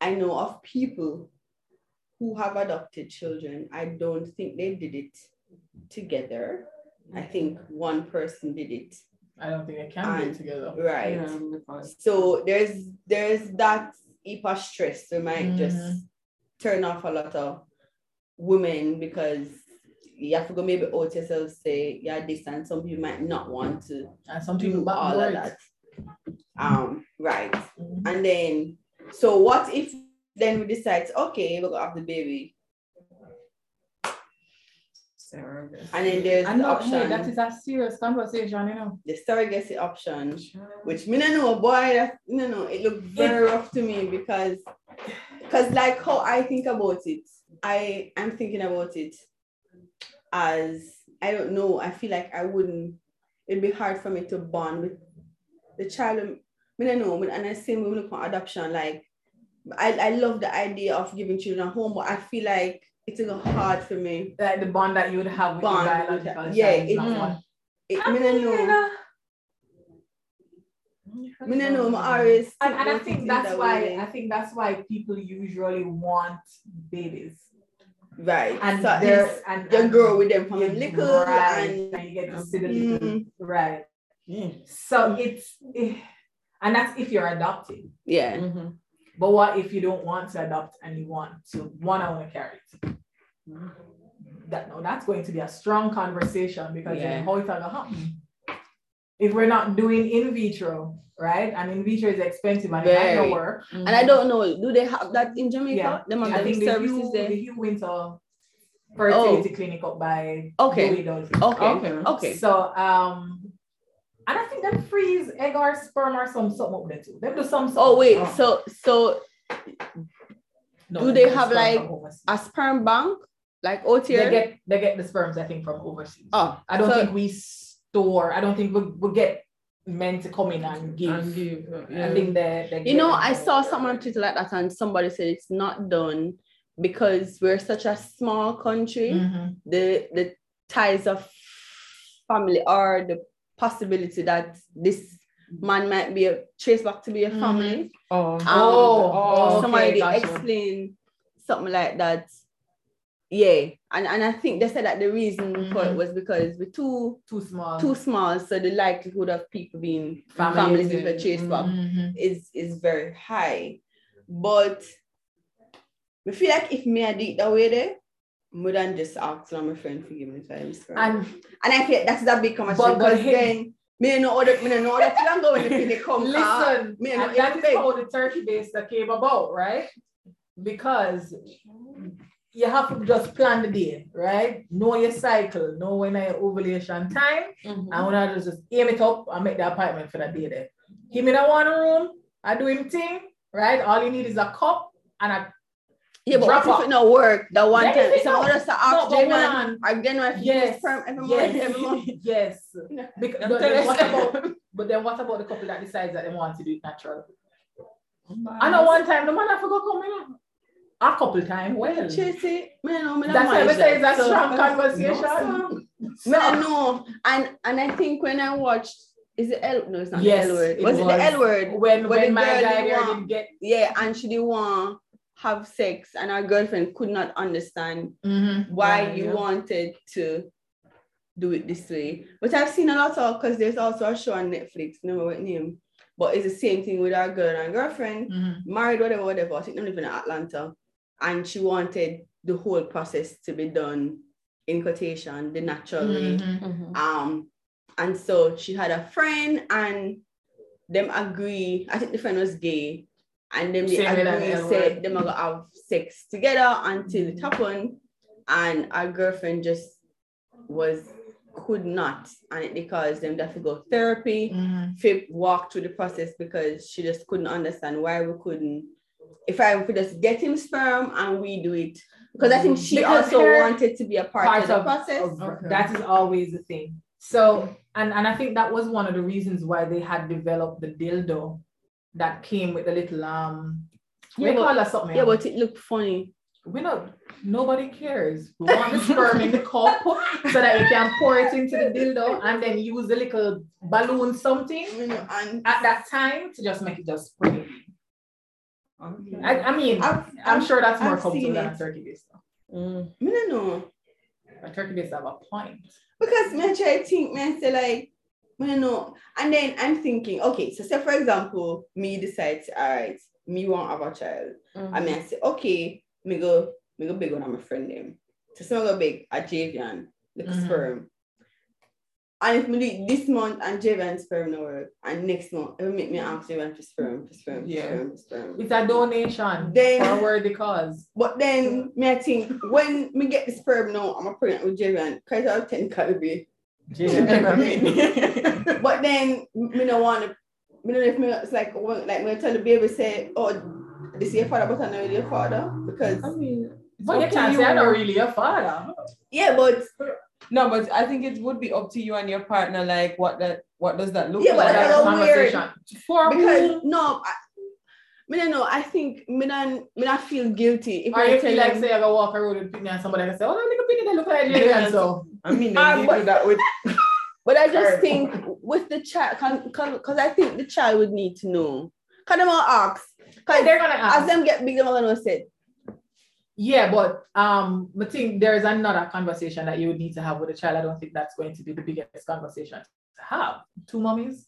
C: I know of people who have adopted children. I don't think they did it together. I think one person did it.
A: I don't think they can do it together.
C: Right.
B: Yeah,
C: So there's there's that heap of stress. We might just
A: Mhm.
C: turn off a lot of women because you have to go maybe out yourself, say yeah, this and some people might not want to
A: And some people
C: do all of that. Um, right.
A: Mhm.
C: And then, so what if then we decide, okay, we're gonna have the baby,
B: Surrogate.
C: and then there's
A: And
C: the
A: no,
C: option,
A: hey, that is a serious conversation, you know.
C: the surrogacy option, which me no know, boy, that, no, no, it looked very rough to me because, because like how I think about it, I I'm thinking about it as I don't know. I feel like I wouldn't. It'd be hard for me to bond with the child. I mean, I know, and I say we look for adoption. Like, I, I love the idea of giving children a home, but I feel like it's a little hard for me.
A: Like the bond that you would have with
C: Bond
A: your biological
C: yeah, it-
A: not
C: It,
A: I mean,
C: know.
A: you know,
C: Me don't know. I always
A: And, and I think that's
C: that
A: why
C: way.
A: I think that's why people usually want babies.
C: Right.
A: And
C: so at
A: and,
C: you
A: and
C: grow with them from
A: you-
C: little
A: right,
C: and
A: and you get to see the little
C: Mm.
A: right. So it's eh, and that's if you're adopted.
C: yeah.
B: Mhm.
A: But what if you don't want to adopt and you want to one I want to carry it? That no, that's going to be a strong conversation because
C: Yeah.
A: then how it's gonna happen. If we're not doing in vitro, right? And in vitro is expensive and it might
C: Very.
A: not work.
C: And I don't know, do they have that in Jamaica?
A: Yeah,
C: Them have
A: I
C: them
A: think the
C: services
A: Hugh,
C: there.
A: the Hugh Wynter fertility clinic up by
C: Okay.
A: Louis does it.
C: Okay.
B: Okay.
C: Okay.
A: So um, and I think them freeze egg or sperm or some something up there too. Them do some.
C: Oh wait,
A: something.
C: so so
A: No,
C: do
A: them
C: they have, like, a sperm bank like out
A: they get they get the sperms I think from overseas.
C: oh,
A: I don't
C: so-
A: think we store. I don't think we we get men to come in and give.
B: And give, uh,
A: I think they, they
C: You know, I saw someone on
A: there.
C: Twitter like that, and somebody said it's not done because we're such a small country.
A: Mhm.
C: The the ties of family or the possibility that this man might be a trace back to be a
A: Mhm.
C: family.
B: Oh,
C: Um,
A: Oh,
B: oh,
C: somebody
A: okay, gotcha.
C: explain something like that. Yeah, and, and I think they said that the reason for it
A: Mhm.
C: was because we're too
A: Too small.
C: too small, so the likelihood of people being
A: Families
C: families in the
B: and-
C: chase back
A: Mhm.
C: is is very high. But I feel like if me I did that way there, more than just ask my friend for giving me time.
A: And
C: and I feel that's a big
A: But-
C: conversation
A: but
C: because
A: hey-
C: then me no other me no know that you can go when the come.
A: Listen,
C: me
A: and
C: no
A: that is how the turkey base that came about, right? Because you have to just plan the day, right? Know your cycle, know when I ovulation time,
B: Mhm.
A: and when I just, aim it up and make the appointment for that day there. Give me that one room, I do him thing, right? All you need is a cup and a
C: Yeah, but
A: Drop
C: what if it not work that one time?
A: if
C: Someone just to
A: no,
C: ask
A: but
C: Jen
A: hold
C: and
A: on.
C: I then I feel
A: Yes,
C: sperm every month, every month.
A: yes, yes. Because, but, then what about, but then what about the couple that decides that they want to do it natural? I know one time the man I forgot coming in. A couple times. Well,
C: Chasey, me no, me no
A: that's why we say it's a strong conversation.
C: No know. And and I think when I watched, is it L? No, it's not
A: Yes,
C: the L word.
A: it
C: Was, it
A: was.
C: the L word?
A: When
C: When
A: when my guy
C: didn't
A: didn't get
C: Yeah, and she didn't want have sex, and our girlfriend could not understand
A: Mm-hmm.
C: why
B: Yeah,
C: you
B: yeah.
C: wanted to do it this way. But I've seen a lot of because there's also a show on Netflix, no what name, but it's the same thing with our girl and girlfriend,
A: Mm-hmm.
C: married, whatever, whatever. I think they live in Atlanta, and she wanted the whole process to be done in quotation, the natural way.
A: Mm-hmm.
B: Mhm.
C: Um, and so she had a friend, and them agree. I think the friend was gay, and them they
A: Same
C: agree said
A: word.
C: them are gonna have sex together until
A: Mm-hmm.
C: it happened, and our girlfriend just was could not, and it because them have to go therapy,
A: Mm-hmm.
C: Fib walk through the process because she just couldn't understand why we couldn't. If I could just get him sperm and we do it, because I think she
A: Because
C: also wanted to be a part,
A: part
C: of the
A: of-
C: process.
A: of-
B: Okay.
A: That is always the thing. So, and, and I think that was one of the reasons why they had developed the dildo that came with the little um
C: Yeah,
A: we
C: but-
A: call that something.
C: Yeah, but it looked funny.
A: we don't nobody cares. We want the sperm in the cup so that you can pour it into the dildo and then use the little balloon something
C: You know, and
A: at that time to just make it just spray.
B: Okay.
A: I, I mean,
C: I've,
A: I'm sure that's more
C: I've
A: comfortable
C: seen
A: than a turkey base. though.
B: Mm.
C: I don't know.
A: A turkey base have a point.
C: Because me I try to think, man, say like, I don't know. And then I'm thinking, okay, so say for example, me decides, all right, me want have a child.
B: Mhm.
C: I mean, I say, okay, me go, me go big one on my friend them. So some go big at Javian, the
A: Mhm.
C: sperm. And if me do it this month and Javian sperm no work, and next month, it will make me ask Javian for sperm, for sperm, for
B: Yeah.
C: sperm, for sperm.
A: It's a donation
C: Then-
A: for a worthy cause.
C: But then me I think when me get the sperm now, I'm a pregnant with Javian, because I'll technically be. But then me no want to. Me know if me it's like like me tell the baby say, oh, this your father, but I know your father because
B: I mean,
A: But you can't say I'm not really your father.
C: yeah, but
B: No, but I think it would be up to you and your partner. Like, what that, what does that look
C: Yeah,
B: like?
C: that's
A: That's
C: a
A: a
C: weird-
A: conversation. For
C: because
A: who?
C: no, I, me don't know. I think me not me not feel guilty if
A: Or
C: I
A: you feel like
C: them-
A: say I go walk a road with Pitney and somebody can say, oh, look at Pitney, they look like Jalen. So
B: I mean, they ah,
C: but-
B: do that with.
C: But I just
A: Alright.
C: think with the child, because I think the child would need to know. Can them all ask? Because
A: they're gonna ask.
C: as them get big, them are gonna say,
A: Yeah, but um, I think there is another conversation that you would need to have with a child. I don't think that's going to be the biggest conversation to have. Two mummies.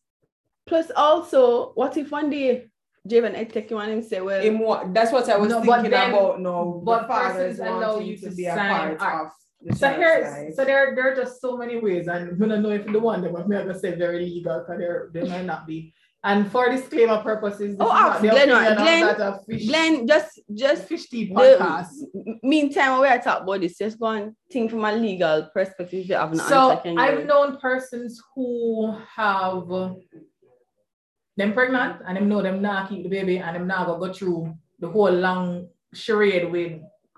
C: Plus, also, what if one day Javen I take him and him say, well,
B: In what, that's what I was
A: No,
B: thinking
A: then-
B: about. No,
A: but
B: fathers
A: persons allow you
B: to
A: to
B: be a
A: sign
B: part
A: art.
B: of the
A: So
B: child's
A: here,
B: life.
A: so there, there are just so many ways, and we don't know if the one that we're gonna say very legal, because there, they might not be. And for disclaimer purposes, this
C: Oh,
A: is not
C: ask
A: the
C: Glenn, Glenn-
A: that of fish,
C: Glenn, just just
A: fish tea
C: the
A: podcast.
C: m- meantime when I talk about this, just go and think from a legal perspective. You have an
A: So I've known persons who have uh, them pregnant and them know them not keep the baby and them not go go through the whole long charade with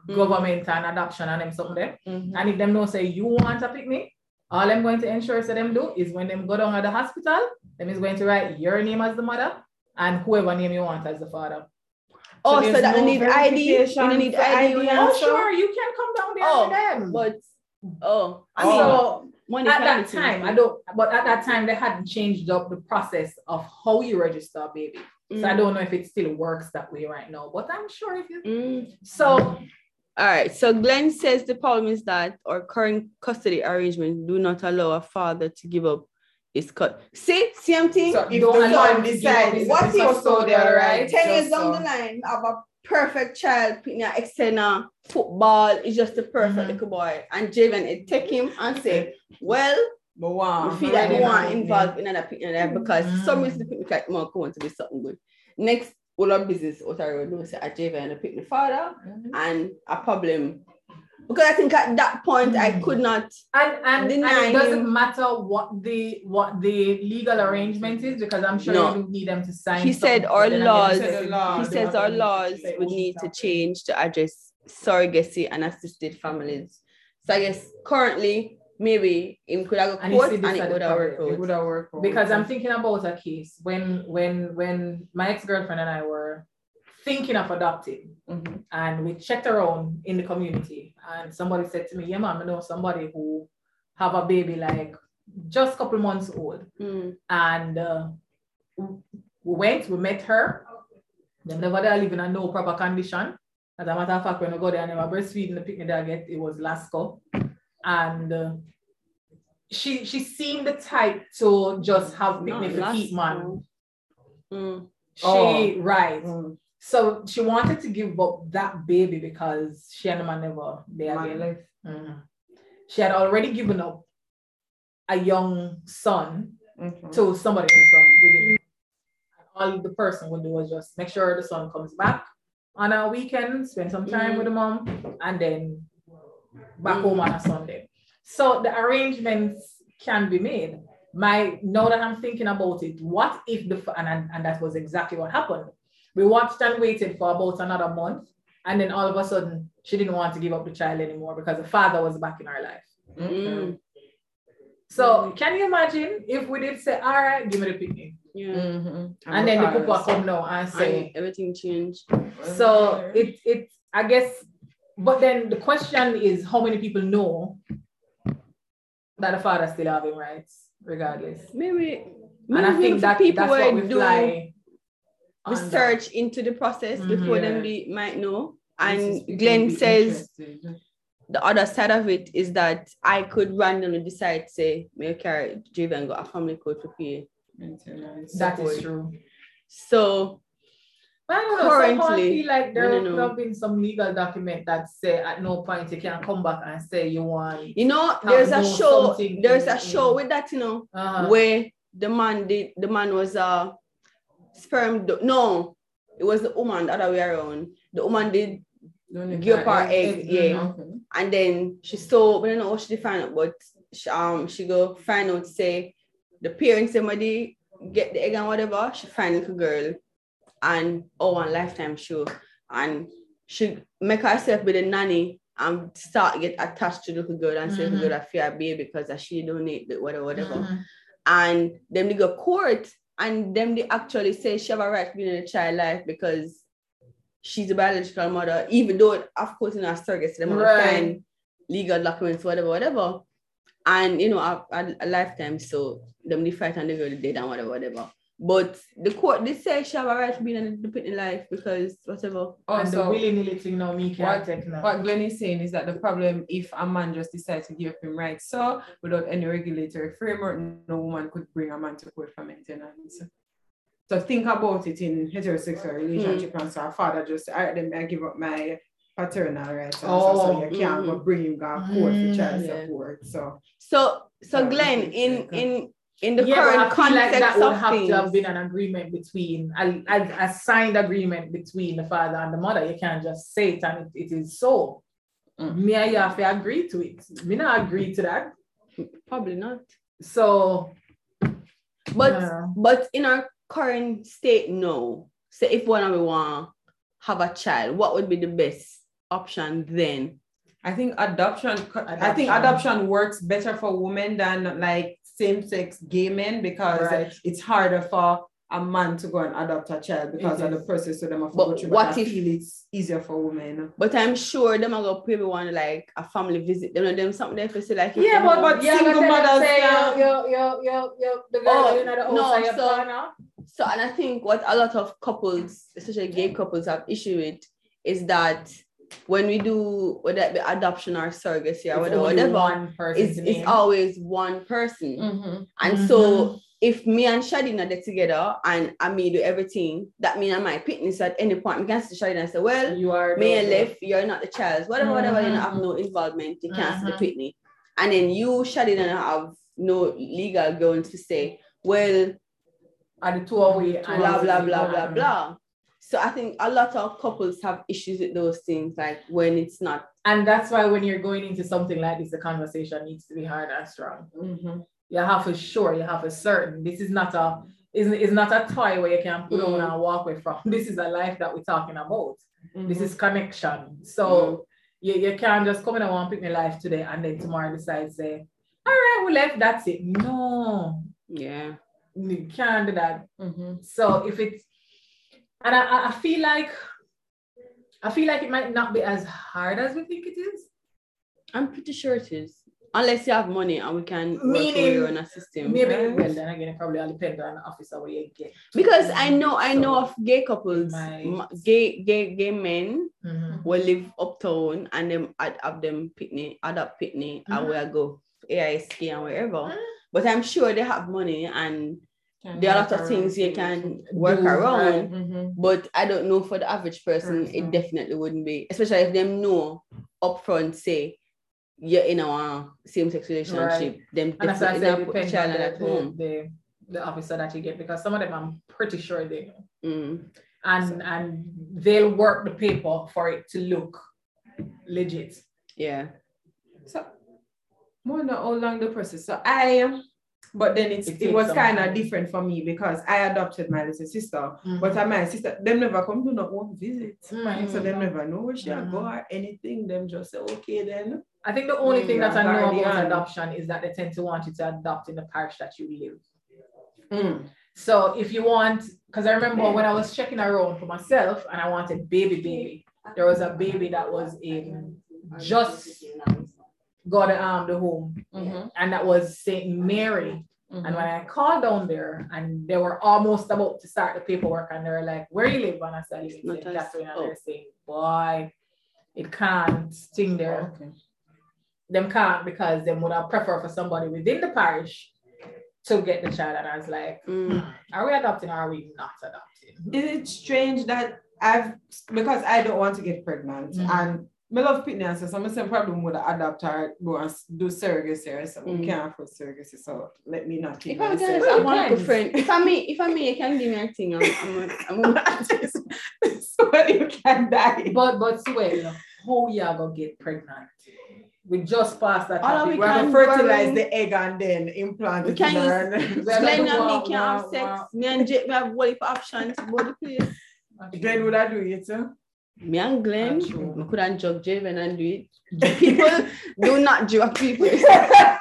C: Mm.
A: government and adoption and them something there.
B: Mhm.
A: And if them know say you want a picnic, all I'm going to ensure so them do is when them go down at the hospital, them is going to write your name as the mother and whoever name you want as the father.
C: Oh,
B: So
C: so, that
B: no
C: you need ID. You don't need ID.
B: ID
C: when
A: Oh, sure, you can come down there
C: Oh,
A: with them.
C: But oh, I
B: Oh.
C: mean,
A: so
C: money
A: at that time. I don't, but at that time, they hadn't changed up the process of how you register a baby. So I
C: Mm.
A: don't know if it still works that way right now, but I'm sure if you.
C: Mm.
A: So
C: All right. So Glenn says the problem is that our current custody arrangements do not allow a father to give up his cut. See, same thing.
B: So if
A: Don't
B: the
A: allow
B: man
A: him to give
B: decides, what
A: custodial
B: so
A: rights,
C: Ten years down the line, have a perfect child, picking an external football is just the perfect
A: Mhm.
C: little boy. And Javen, it take him and say, Well,
B: But wow.
C: feel like we want involved in another picnic there because for some reason the picnic like more want to be something good. Next, all our business, what I will do say a Javen a picnic father and a problem. Because I think at that point I
A: Mm.
C: could not
A: and and, and it doesn't
C: him.
A: matter what the what the legal arrangement is because I'm sure
C: No.
A: you don't need them to sign.
C: He said our
A: but then again,
C: laws-
A: he said the
B: He
A: laws,
C: he
A: they
C: says our laws would need to change to address surrogacy and assisted families. So I guess currently maybe him could have
A: And
C: court
A: see
C: and
A: this
C: it
A: at
C: would
A: the
C: have worked
B: It would have worked. out.
A: because I'm thinking about a case when when when my ex-girlfriend and I were thinking of adopting
B: Mhm.
A: and we checked around in the community and somebody said to me, yeah mom, I know somebody who have a baby like just a couple months old
C: Mm.
A: and uh, we went, we met her. Them never there live in a no proper condition. As a matter of fact, when we go there, and I never breastfeeding the picnic that I get, it was Lasco. And she she seemed the type to just have picnic for keep man.
C: Mm.
A: She
B: Oh.
A: right.
B: Mm.
A: So she wanted to give up that baby because she and the man never there
B: Man
A: again.
B: life.
A: Mhm. She had already given up a young son
B: Okay.
A: to somebody else from within. And all the person would do was just make sure the son comes back on a weekend, spend some time
C: Mm.
A: with the mom, and then back
C: Mm.
A: home on a Sunday. So the arrangements can be made. My now that I'm thinking about it, what if the and, and and that was exactly what happened. We watched and waited for about another month, and then all of a sudden she didn't want to give up the child anymore because the father was back in her life.
C: Mm.
A: So can you imagine if we did say, all right, give me the picnic.
C: Yeah.
B: Mhm.
A: And then the
B: people
A: papa come now and say,
C: And everything changed.
A: so it it I guess, but then the question is how many people know that the father still having rights, regardless.
C: Maybe,
A: And I think
C: for
A: that
C: people
A: that's what we fly.
C: research into the process
A: Mhm.
C: before them
B: Yeah.
C: be might know. And Glenn says the other side of it is that I could randomly decide, say, may carry driven got a family code to pay.
A: That is true.
C: So
A: But I don't know.
C: Currently,
A: feel like there
C: no, no, no.
A: have been some legal document that say at no point you can come back and say you want.
C: You know, there's a show. There's a show with that, you know,
A: Uh-huh.
C: where the man did. The man was a sperm. do- No, it was the woman the other way around. The woman did give up her egg, yeah.
B: Okay.
C: and then she saw, but I don't know what she find out, but she, um she go find out say the parents somebody get the egg and whatever. She find a girl, and oh one lifetime show, and she make herself be the nanny and start get attached to the little girl and say
A: Mhm.
C: the girl I fear baby because she don't need the whatever whatever,
A: Mhm.
C: and them they go court and them they actually say she have a right to be in a child life because. She's a biological mother, even though, of course, in our surrogacy, them
A: Right.
C: find legal documents, whatever, whatever. And you know, a, a, a lifetime, so them they fight and the girl dead and whatever, whatever. But the court they say she have a right to be in the Pitney life because whatever.
A: and the
B: Also,
A: willy nilly thing now me can't
B: what,
A: take now.
B: what Glenn is saying is that the problem if a man just decides to give up him rights, so without any regulatory framework, no woman could bring a man to court for maintenance. So think about it in heterosexual relationship, and so father just I then I give up my paternal rights, and so, so you can't go bring him go court for child
C: Mm, yeah.
B: support. So
C: So so Glenn, in in in the
A: yeah, but
C: current
A: I feel like
C: context
A: that would have
C: things,
A: to have been an agreement between a, a, a signed agreement between the father and the mother. You can't just say it and it, it is so.
B: Mm.
A: Me and you have to agree to it. Me not agree to that.
C: probably not.
A: So
C: But
A: yeah.
C: but in our current state, no. So if one of we want have a child, what would be the best option then?
B: I think adoption, I think
A: Adoption.
B: adoption works better for women than like same-sex gay men because
A: Right.
B: it's harder for a man to go and adopt a child because
A: mm-hmm.
B: of the process so them to
C: But
B: through.
C: what
B: But
C: if-
B: it's easier for women.
C: But I'm sure them are gonna probably want like a family visit. Them know them something they say like
B: Yeah, but- but
A: Yeah,
B: single mothers
A: say
B: can-
A: yo, yo, yo, yo, the girl
C: Oh,
A: in the house
C: no,
A: and
C: so-
A: partner.
C: So, and I think what a lot of couples, especially gay couples, have issue with is that when we do whether it be adoption or surrogacy or
A: It's
C: whatever, whatever,
A: one person's
C: it's, it's always one person.
B: Mm.
C: And
A: Mhm.
C: so if me and Shadina get together and I may do everything, that means I might pick at any point. I can see Shadina and say, well,
A: you are
C: me and left, you're not the child. Whatever, whatever, you don't have
A: Mhm.
C: no involvement, you can't see the
A: Mhm.
C: Pitney. And then you, Shadina, have no legal grounds to say, well,
A: are the two away and
C: blah blah blah blah blah. So I think a lot of couples have issues with those things, like when it's not.
A: And that's why when you're going into something like this, the conversation needs to be hard and strong.
B: Mhm.
A: You have a sure, you have a certain. This is not a is is not a toy where you can put on
C: Mm.
A: and walk away from. This is a life that we're talking about. This
B: Mhm.
A: is connection. So
C: Mm-hmm.
A: you, you can't just come in and want to pick my life today and then tomorrow decide say, all right, we left, that's it. No,
C: Yeah.
A: you can't do that.
B: Mhm.
A: So if it's and I, I- I feel like I feel like it might not be as hard as we think it is.
C: I'm pretty sure it is. Unless you have money and we can work
A: Meaning,
C: you on a system.
A: Maybe
C: right?
A: well then again it probably all depends on the officer where you get.
C: Because I know I know of gay couples,
A: might-
C: gay gay gay men
A: Mhm.
C: will live uptown and them ad- have them picnic, adopt picnic and
A: Mhm.
C: where go AISK and wherever.
A: Mhm.
C: But I'm sure they have money and there are a lot of things you can work
A: Do,
C: around.
A: right.
B: Mhm.
C: But I don't know for the average person, it definitely wouldn't be, especially if them know upfront, say you're in a same-sex relationship, them
A: And that's why I
C: definitely
A: say
C: put the
A: depends
C: child
A: on
C: at
A: the,
C: home.
A: the, the, the officer that you get because some of them I'm pretty sure they know.
C: Mm.
A: And and they'll work the paper for it to look legit.
C: Yeah.
B: So, more know how long the process. So I, but then it's,
A: It
B: it, was kind of different for me because I adopted my little sister,
A: Mhm.
B: but my sister, them never come to not one visit.
A: Right.
B: So them never know where she
A: Mhm.
B: go or anything. Them just say, okay then.
A: I think the only
C: Mm,
A: thing that I know about adoption is that they tend to want you to adopt in the parish that you live.
B: Mm.
A: So if you want, because I remember when I was checking around for myself and I wanted baby baby, there was a baby that was in just got um the home,
B: Mhm.
A: and that was Saint Mary.
B: Mhm.
A: And when I called down there, and they were almost about to start the paperwork, and they were like, "Where you live?" And I said, "I live in
C: Not
A: Saint
C: us.
A: Catherine." And
C: Oh.
A: they're saying, "Boy, it can't sting there.
B: Okay.
A: Them can't because them would have prefer for somebody within the parish to get the child, and I was like,
C: Mm.
A: are we adopting or are we not adopting?
B: Is it strange that I've because I don't want to get pregnant
A: Mhm.
B: and my love fitness, so I'm saying problem with the adopter go and do surrogacy, so we
C: Mm.
B: can't afford surrogacy, so let me not
C: If I
B: my
C: can, I
A: you
C: want a friend. If I me, if I me, you can give me a thing. I'm, I'm, I'm, I'm
B: so you can die.
A: But but Sue, how you are gonna get pregnant? We just passed that
C: All we can
B: fertilize
C: borrow-
B: the egg and then implant
C: We
B: it
C: can
B: in
C: use-
B: her.
A: Well,
C: Glenn and me can have sex. Me and Jake, we have one for options. Body place.
B: Glenn would I do it? Huh?
C: Me and Glenn, we couldn't jug Javen and do it. People do not drug people.
B: Yeah.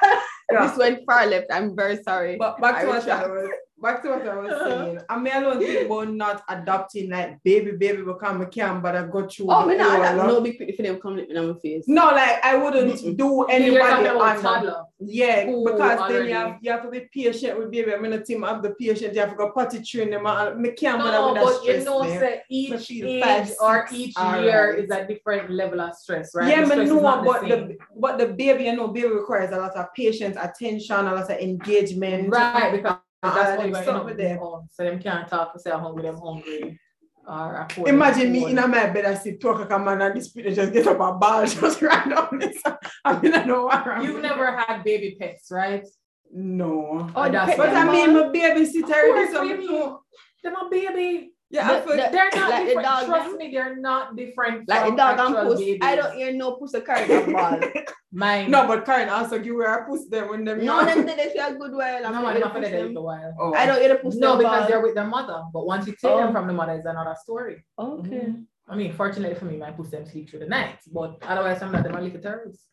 C: This went far left. I'm very sorry.
B: But back to
C: I
B: what I was back to what I was uh-huh. saying. I mean, I don't think about not adopting like baby, baby because I can't but I got through.
C: oh,
B: the
C: me not
B: whole
C: that
B: lot.
C: no big pretty for them coming in my face.
B: No, like I wouldn't
C: Mm-mm.
B: do anybody on. Yeah,
A: Who
B: because then you have you have to be patient with baby. I mean, the team have the patient. You have to go potty train them. Me can't
A: No,
B: that
A: but you know, say each age or each year is a different level of stress, right?
B: Yeah,
A: The
B: but no, but
A: same.
B: the but the baby, you know, baby requires a lot of patience, attention, a lot of engagement.
A: right because that's ah, what
B: them
A: you're going
B: with them.
A: do. So them can't talk to say I'm hungry, them hungry. Or
B: Imagine me in my bed, I see two o'clock a man and this people just get up a ball just randomly. this. I mean, I know what I'm
A: You've never had baby pets, right?
B: No.
C: Oh,
A: that's
B: But I mean, my babysitter
A: Of
B: already
A: course, what do you
B: something.
A: Them a baby.
B: Yeah,
C: The- the-
A: They're not
C: Like the
A: different.
C: dog
A: Trust
C: them?
A: me, they're not different
C: Like
A: from
C: the dog and puss.
A: babies.
C: I don't hear no pussy carry that ball.
A: Mine.
B: no, but Karen also give her a puss them when them.
C: no, them did it for good while.
A: no,
C: I'm
A: man,
C: not
A: I'm
C: gonna
A: not gonna
C: push
A: let it
C: them.
A: a while.
B: Oh.
C: I don't hear the pussy
A: No, because
C: ball.
A: they're with their mother. But once you take
C: Oh.
A: them from the mother, it's another story.
C: Okay. Mm-hmm.
A: I mean, fortunately for me, my pussy them sleep through the night. But otherwise, I'm not them a little terrorists.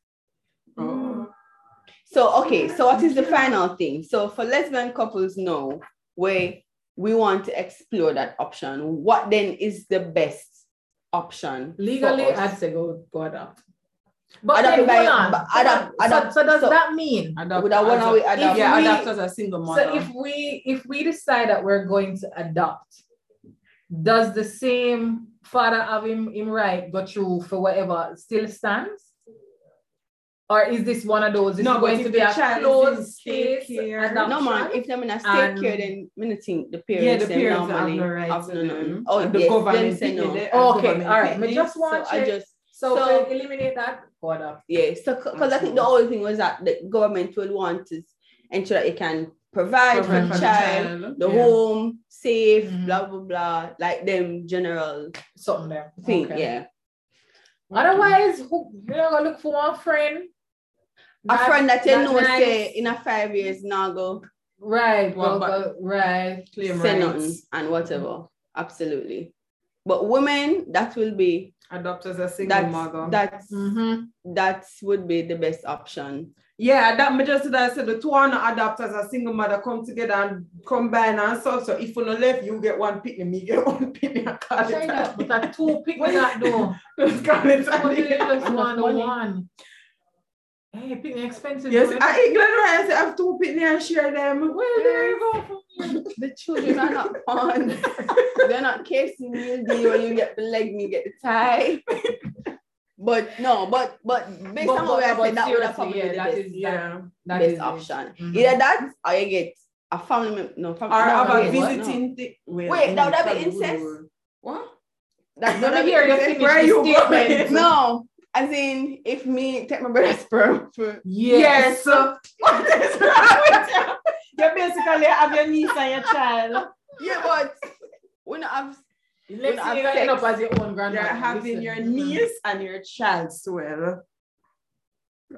B: Oh.
C: So okay, so what is the final thing? So for lesbian couples now, where we want to explore that option, what then is the best option?
A: Legally,
C: us?
A: I'd say go go adopt. But
C: Adopt
A: then,
C: by-
A: on.
C: but
A: hold
C: adopt-
A: So-
C: adopt-
A: so, does
C: so-
A: that mean?
B: Adopt
C: With that one
B: as a-
C: adopt.
B: Yeah,
A: we-
B: adopt as a single mother.
A: So if we if we decide that we're going to adopt, does the same father have him, him right go through for whatever still stands? Or is this one of those? Is
B: No,
A: going to be a
B: child is in
A: closed
B: state
A: case?
C: No man, if them in a state care, then me not think the
B: yeah, the
C: them
B: parents have
C: normally
B: no rights
C: have
B: to
C: no Oh
B: And the
C: yes, them
B: government
C: say no.
B: picnic,
A: Okay, all right. Me
B: picnic.
A: just
C: So
A: want
C: I
A: to
C: just
A: so,
C: so-
A: eliminate that, go adopt.
C: yeah, so because I think the only thing was that the government will want to ensure that it can provide,
B: Provide
C: for
B: for
C: the child, the
B: yeah.
C: home, safe,
A: Mhm.
C: blah blah blah, like them general
A: Something there.
C: thing.
A: Okay.
C: Yeah,
A: Otherwise, who you know gonna look for one friend?
C: A friend that you know
A: nice.
C: say in a five years now go
A: Right,
B: Well,
A: well, go- right.
B: Claim
C: say
B: rights.
C: nothing and whatever. Absolutely. But women, that will be
B: Adopt as a single
C: that's
B: mother.
C: that's
A: Mm-hmm.
C: that would be the best option.
B: Yeah, that me just that I said the two are not adapt as a single mother come together and combine and so so if you no left, you get one picnic, me get one picnic. I call it
A: China,
B: a-
A: but that two pick me that though.
B: Just call it a
A: What is
B: day.
A: just one one? Hey, pick me expensive.
B: Yes,
A: boy.
B: I England right. I say I have two picnic and share them.
A: well, there you go.
C: The children are not fun. They're not casing meal deal where you get the leg and you get the tie. But no, but but based
A: But-
C: on what I
A: but-
C: said, that would have
A: seriously,
C: probably
A: yeah,
C: be the
A: that
C: best,
A: is-
B: Yeah.
A: That
C: best
A: is it.
C: option.
A: Mhm.
C: Either that or you get a family member. No, family.
B: Or
C: no,
B: have a
C: wait, what?
B: visiting thing.
C: Wait, that would have been incest?
B: What?
C: That's
A: Let
C: that
A: me hear you
C: be
A: finish
C: incest.
B: Where
A: the
B: you
A: statement.
B: going?
C: No, as in if me take my brother's sperm for
A: Yes.
B: Yes. what is wrong with you? You basically have your niece and your child.
C: yeah, but when I've
A: Let's you end up as your own
B: You're
A: grandmother.
B: having
A: Listen.
B: your niece and your child as well.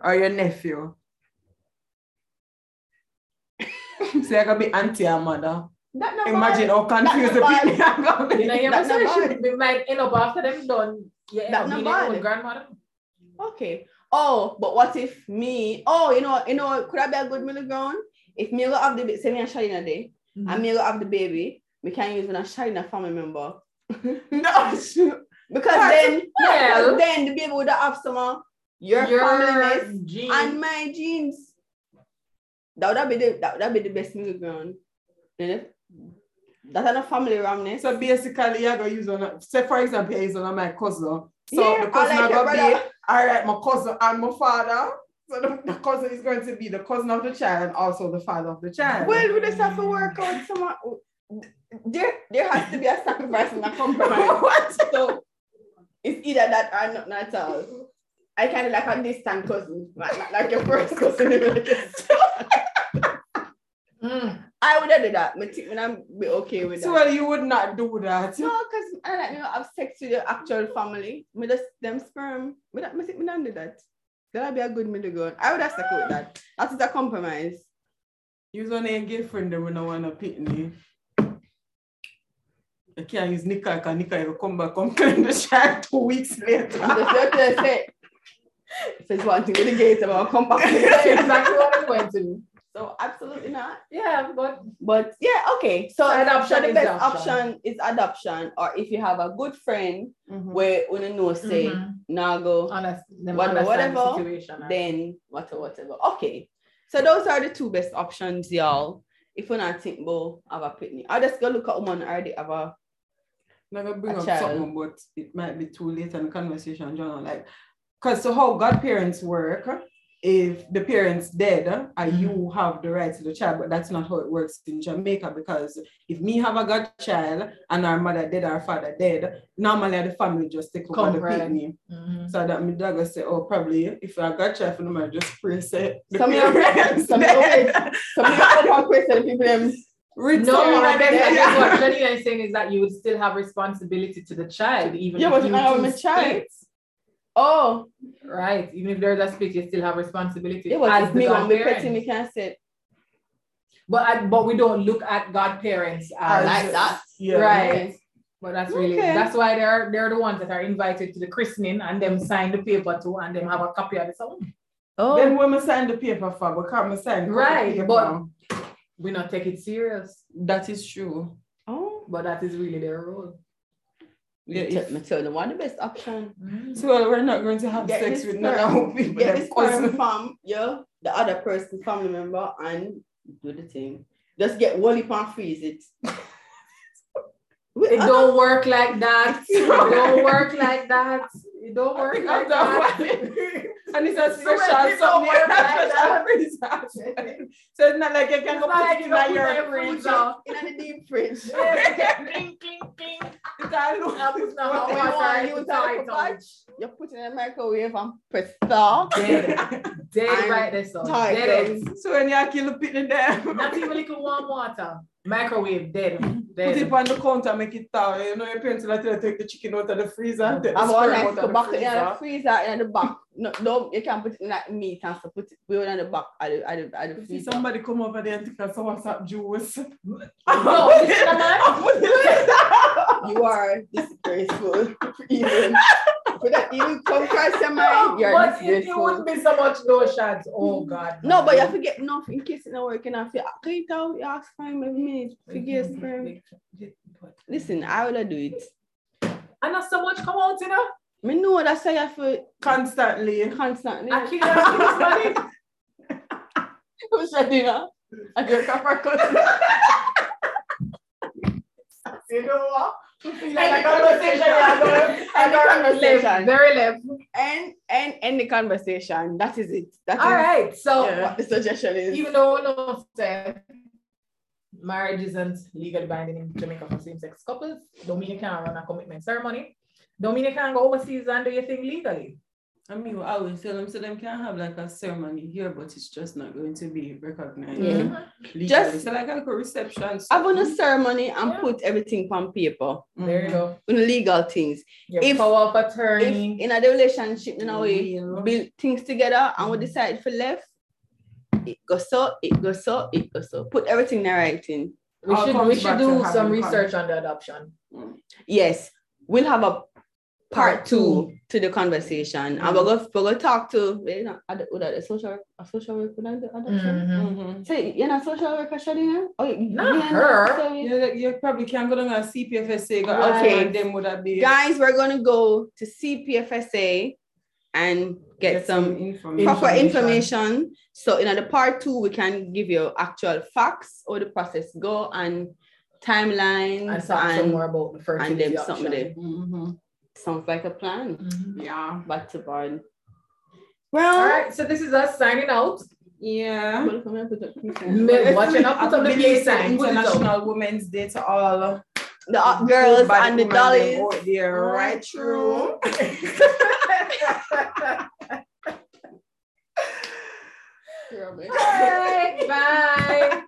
B: Or your nephew. so you're gonna be auntie and mother.
C: that.
B: Imagine how confused the people are gonna
A: You
B: be.
A: know, you
C: That's
A: ever
C: not
A: say
C: bad.
A: she we might end up after them done. You end
C: That's
A: up
C: not
A: being your
C: bad.
A: own grandmother.
C: Okay. Oh, but what if me? Oh, you know, you know, could I be a good middle ground? If me go have the baby, say me and Shalina day,
A: Mm-hmm.
C: and me go have the baby, we can use when a Shalina family member.
B: No.
C: Because then, because then the baby would have some of your, family
A: gene.
C: and my genes. That would be the that would be the best middle ground. That's not family ramness.
B: So basically, you're gonna use on. Say for example, use on my cousin. So
C: Yeah,
B: the cousin
C: I like
B: are
C: your
B: gonna
C: brother.
B: be all right. My cousin and my father. So the, the cousin is going to be the cousin of the child and also the father of the child.
C: Well, we just have to work out some. There, there has to be a sacrifice and a compromise.
B: what?
C: So it's either that or not, at all. I kind of like a distant cousin, like- like your first cousin. I would not do that. I think when I'm be okay with that.
B: So well, you would not do that.
C: no, because I like you know have sex with your actual family. Me just them sperm. Me that me think me don't do that. That'd be a good middle ground. I would have stuck with that. That is a compromise.
B: Use on a girlfriend that we don't want to pick me. You can't use Nika because Nika will come back and claim the child two weeks later.
C: I'm just here to say. If it's one thing with the gate, I'll come back.
A: That's exactly what I'm going to do.
C: So absolutely not.
A: Yeah, but
C: But yeah, okay. So
A: So adoption
C: so the best
A: the option.
C: option. is adoption, or if you have a good friend
B: Mhm.
C: where you know say
A: Mhm.
C: now go,
A: honest, them
C: Whatever,
A: the
C: whatever,
A: situation.
C: then whatever, whatever. Okay. So those are the two best options, y'all. If you're not think about have a picnic, I'll just go look at woman already have a
B: I'm gonna bring
C: A
B: up
C: child.
B: something, but it might be too late in the conversation, John. Like, cause so how godparents work, if the parents dead and you have the right to the child, but that's not how it works in Jamaica. Because if me have a godchild and our mother dead, our father dead, normally the family just take over
A: Come,
B: the
A: right.
B: picnic.
A: Mhm.
B: So that my dad go say, oh, probably if I got child, no matter just pray say the
C: Some
B: parents
C: some of your-
B: dead.
C: some of your question people them
B: Read
A: No, I guess, I guess what Janina is saying is that you would still have responsibility to the child, even
C: Yeah,
A: if
C: but
A: you
C: have
A: two
C: a child.
A: Split.
C: Oh,
A: Right. Even if there's a speech, you still have responsibility
C: yeah, but
A: as
C: if
A: the
C: me want to be
A: godparent.
C: petty, me can say
A: But I, but we don't look at godparents uh, as
C: like that.
B: Yeah.
A: Right. But that's really
C: Okay.
A: that's why they're they're the ones that are invited to the christening and them sign the paper too and them have a copy of the song.
C: Oh,
B: Then women sign the paper for, we can't sign
A: Right,
B: paper.
A: but- We not take it serious,
B: that is true.
C: oh.
A: but that is really their role.
B: Yeah,
C: Yeah,
B: if-
C: me tell them the best option.
B: So well, we're not going to have
C: Get
B: sex with none
C: sperm-
B: of people.
C: Get
B: them
C: this sperm
B: cousin.
C: from you, the other person, family member, and do the thing. Just get Wally and freeze it.
A: It don't work like that. It don't work like that. It don't work like that.
B: And it's a special
A: don't
B: something.
A: work like
B: Special freezer. So it's not like you can
A: It's
B: go
A: not
B: put
A: like
B: it in
A: put
B: your fridge.
C: In the deep fridge.
A: Clink, clink, clink.
B: It all looks-
A: Now put some
C: When you
A: water
C: want
A: and
C: to
A: put
C: use that
A: it
C: for
A: on.
C: batch, you put it in the microwave and press start.
A: Dead. Dead right there, so dead it.
B: So when you kill the pit there,
A: Not even little warm water. Microwave, dead.
B: put it on the counter, make it thaw. You know, your parents will tell you take the chicken out of the freezer and take the
C: I'm all like to
B: the
C: back it in the
B: freezer.
C: freezer in the back. No, no, you can't put it in like meat and so put it it in the back at the, at the, at the
B: See somebody come over there and take us WhatsApp juice.
A: No.
C: You are disgraceful. even for that even come across your mind, you're
A: But it, it wouldn't be so much no shots. Oh God.
C: No, but you have to get enough in case it not working. I feel can you tell you ask for him every minute to get sperm. Listen, I will do it.
A: And not so much come out, you know.
C: Me know that's why you have to
B: Constantly.
C: constantly.
A: I kill I kill somebody.
C: Who's that dinner? I drink a for cousin.
A: You know what?
C: Like
A: Like
C: a
A: a conversation, yeah, I go- I
C: End the
A: go
C: conversation.
A: very left.
C: And and end the conversation. That is it. That is
A: All right. So
C: what the suggestion is.
A: even though no said marriage isn't legally binding in Jamaica for same-sex couples, don't mean you can't run a commitment ceremony. Don't mean you can't go overseas and do your thing legally.
B: I mean, I always tell them so them can have like a ceremony here, but it's just not going to be recognized.
C: Yeah.
B: legally.
C: Just-
B: so like a reception.
C: Have on a ceremony and
A: Yeah.
C: put everything on paper. Mm-hmm.
A: There you go.
C: On legal things.
A: Your
C: If-
A: power of
C: If in a relationship, you know, we
B: mm-hmm.
C: build things together and we decide for left, it goes so, it goes so, it goes so. Put everything in writing.
A: we
B: all
A: should we should do some research on the adoption.
C: Yes, we'll have a part
A: Part
C: two to the conversation. And we're going we're going to talk to you know, ad- the social a social worker would I do adoption.
A: Mhm.
B: Mhm.
C: So you're not social worker, Shadina? Oh,
A: Not
C: you're
A: her.
C: so-
B: You, you probably can't go down a CPFSA, go
C: Right.
B: okay. and them would have been
C: Guys, we're gonna go to CPFSA and get, some
B: information.
C: proper information. So in the part two, we can give you actual facts or the process go and timelines
A: And talk some more about the
C: and
A: fertility
C: them something
A: option.
C: there. Sounds like a plan.
A: Mhm.
B: Yeah.
C: Back to board. Well,
A: All right, so this is us signing out.
B: Yeah.
A: Watching up, put the
B: Happy
A: sign. Put it up.
B: International Women's Day to all
C: the uh, girls and the
B: women
C: dollies.
B: out there, right through.
A: All right, bye.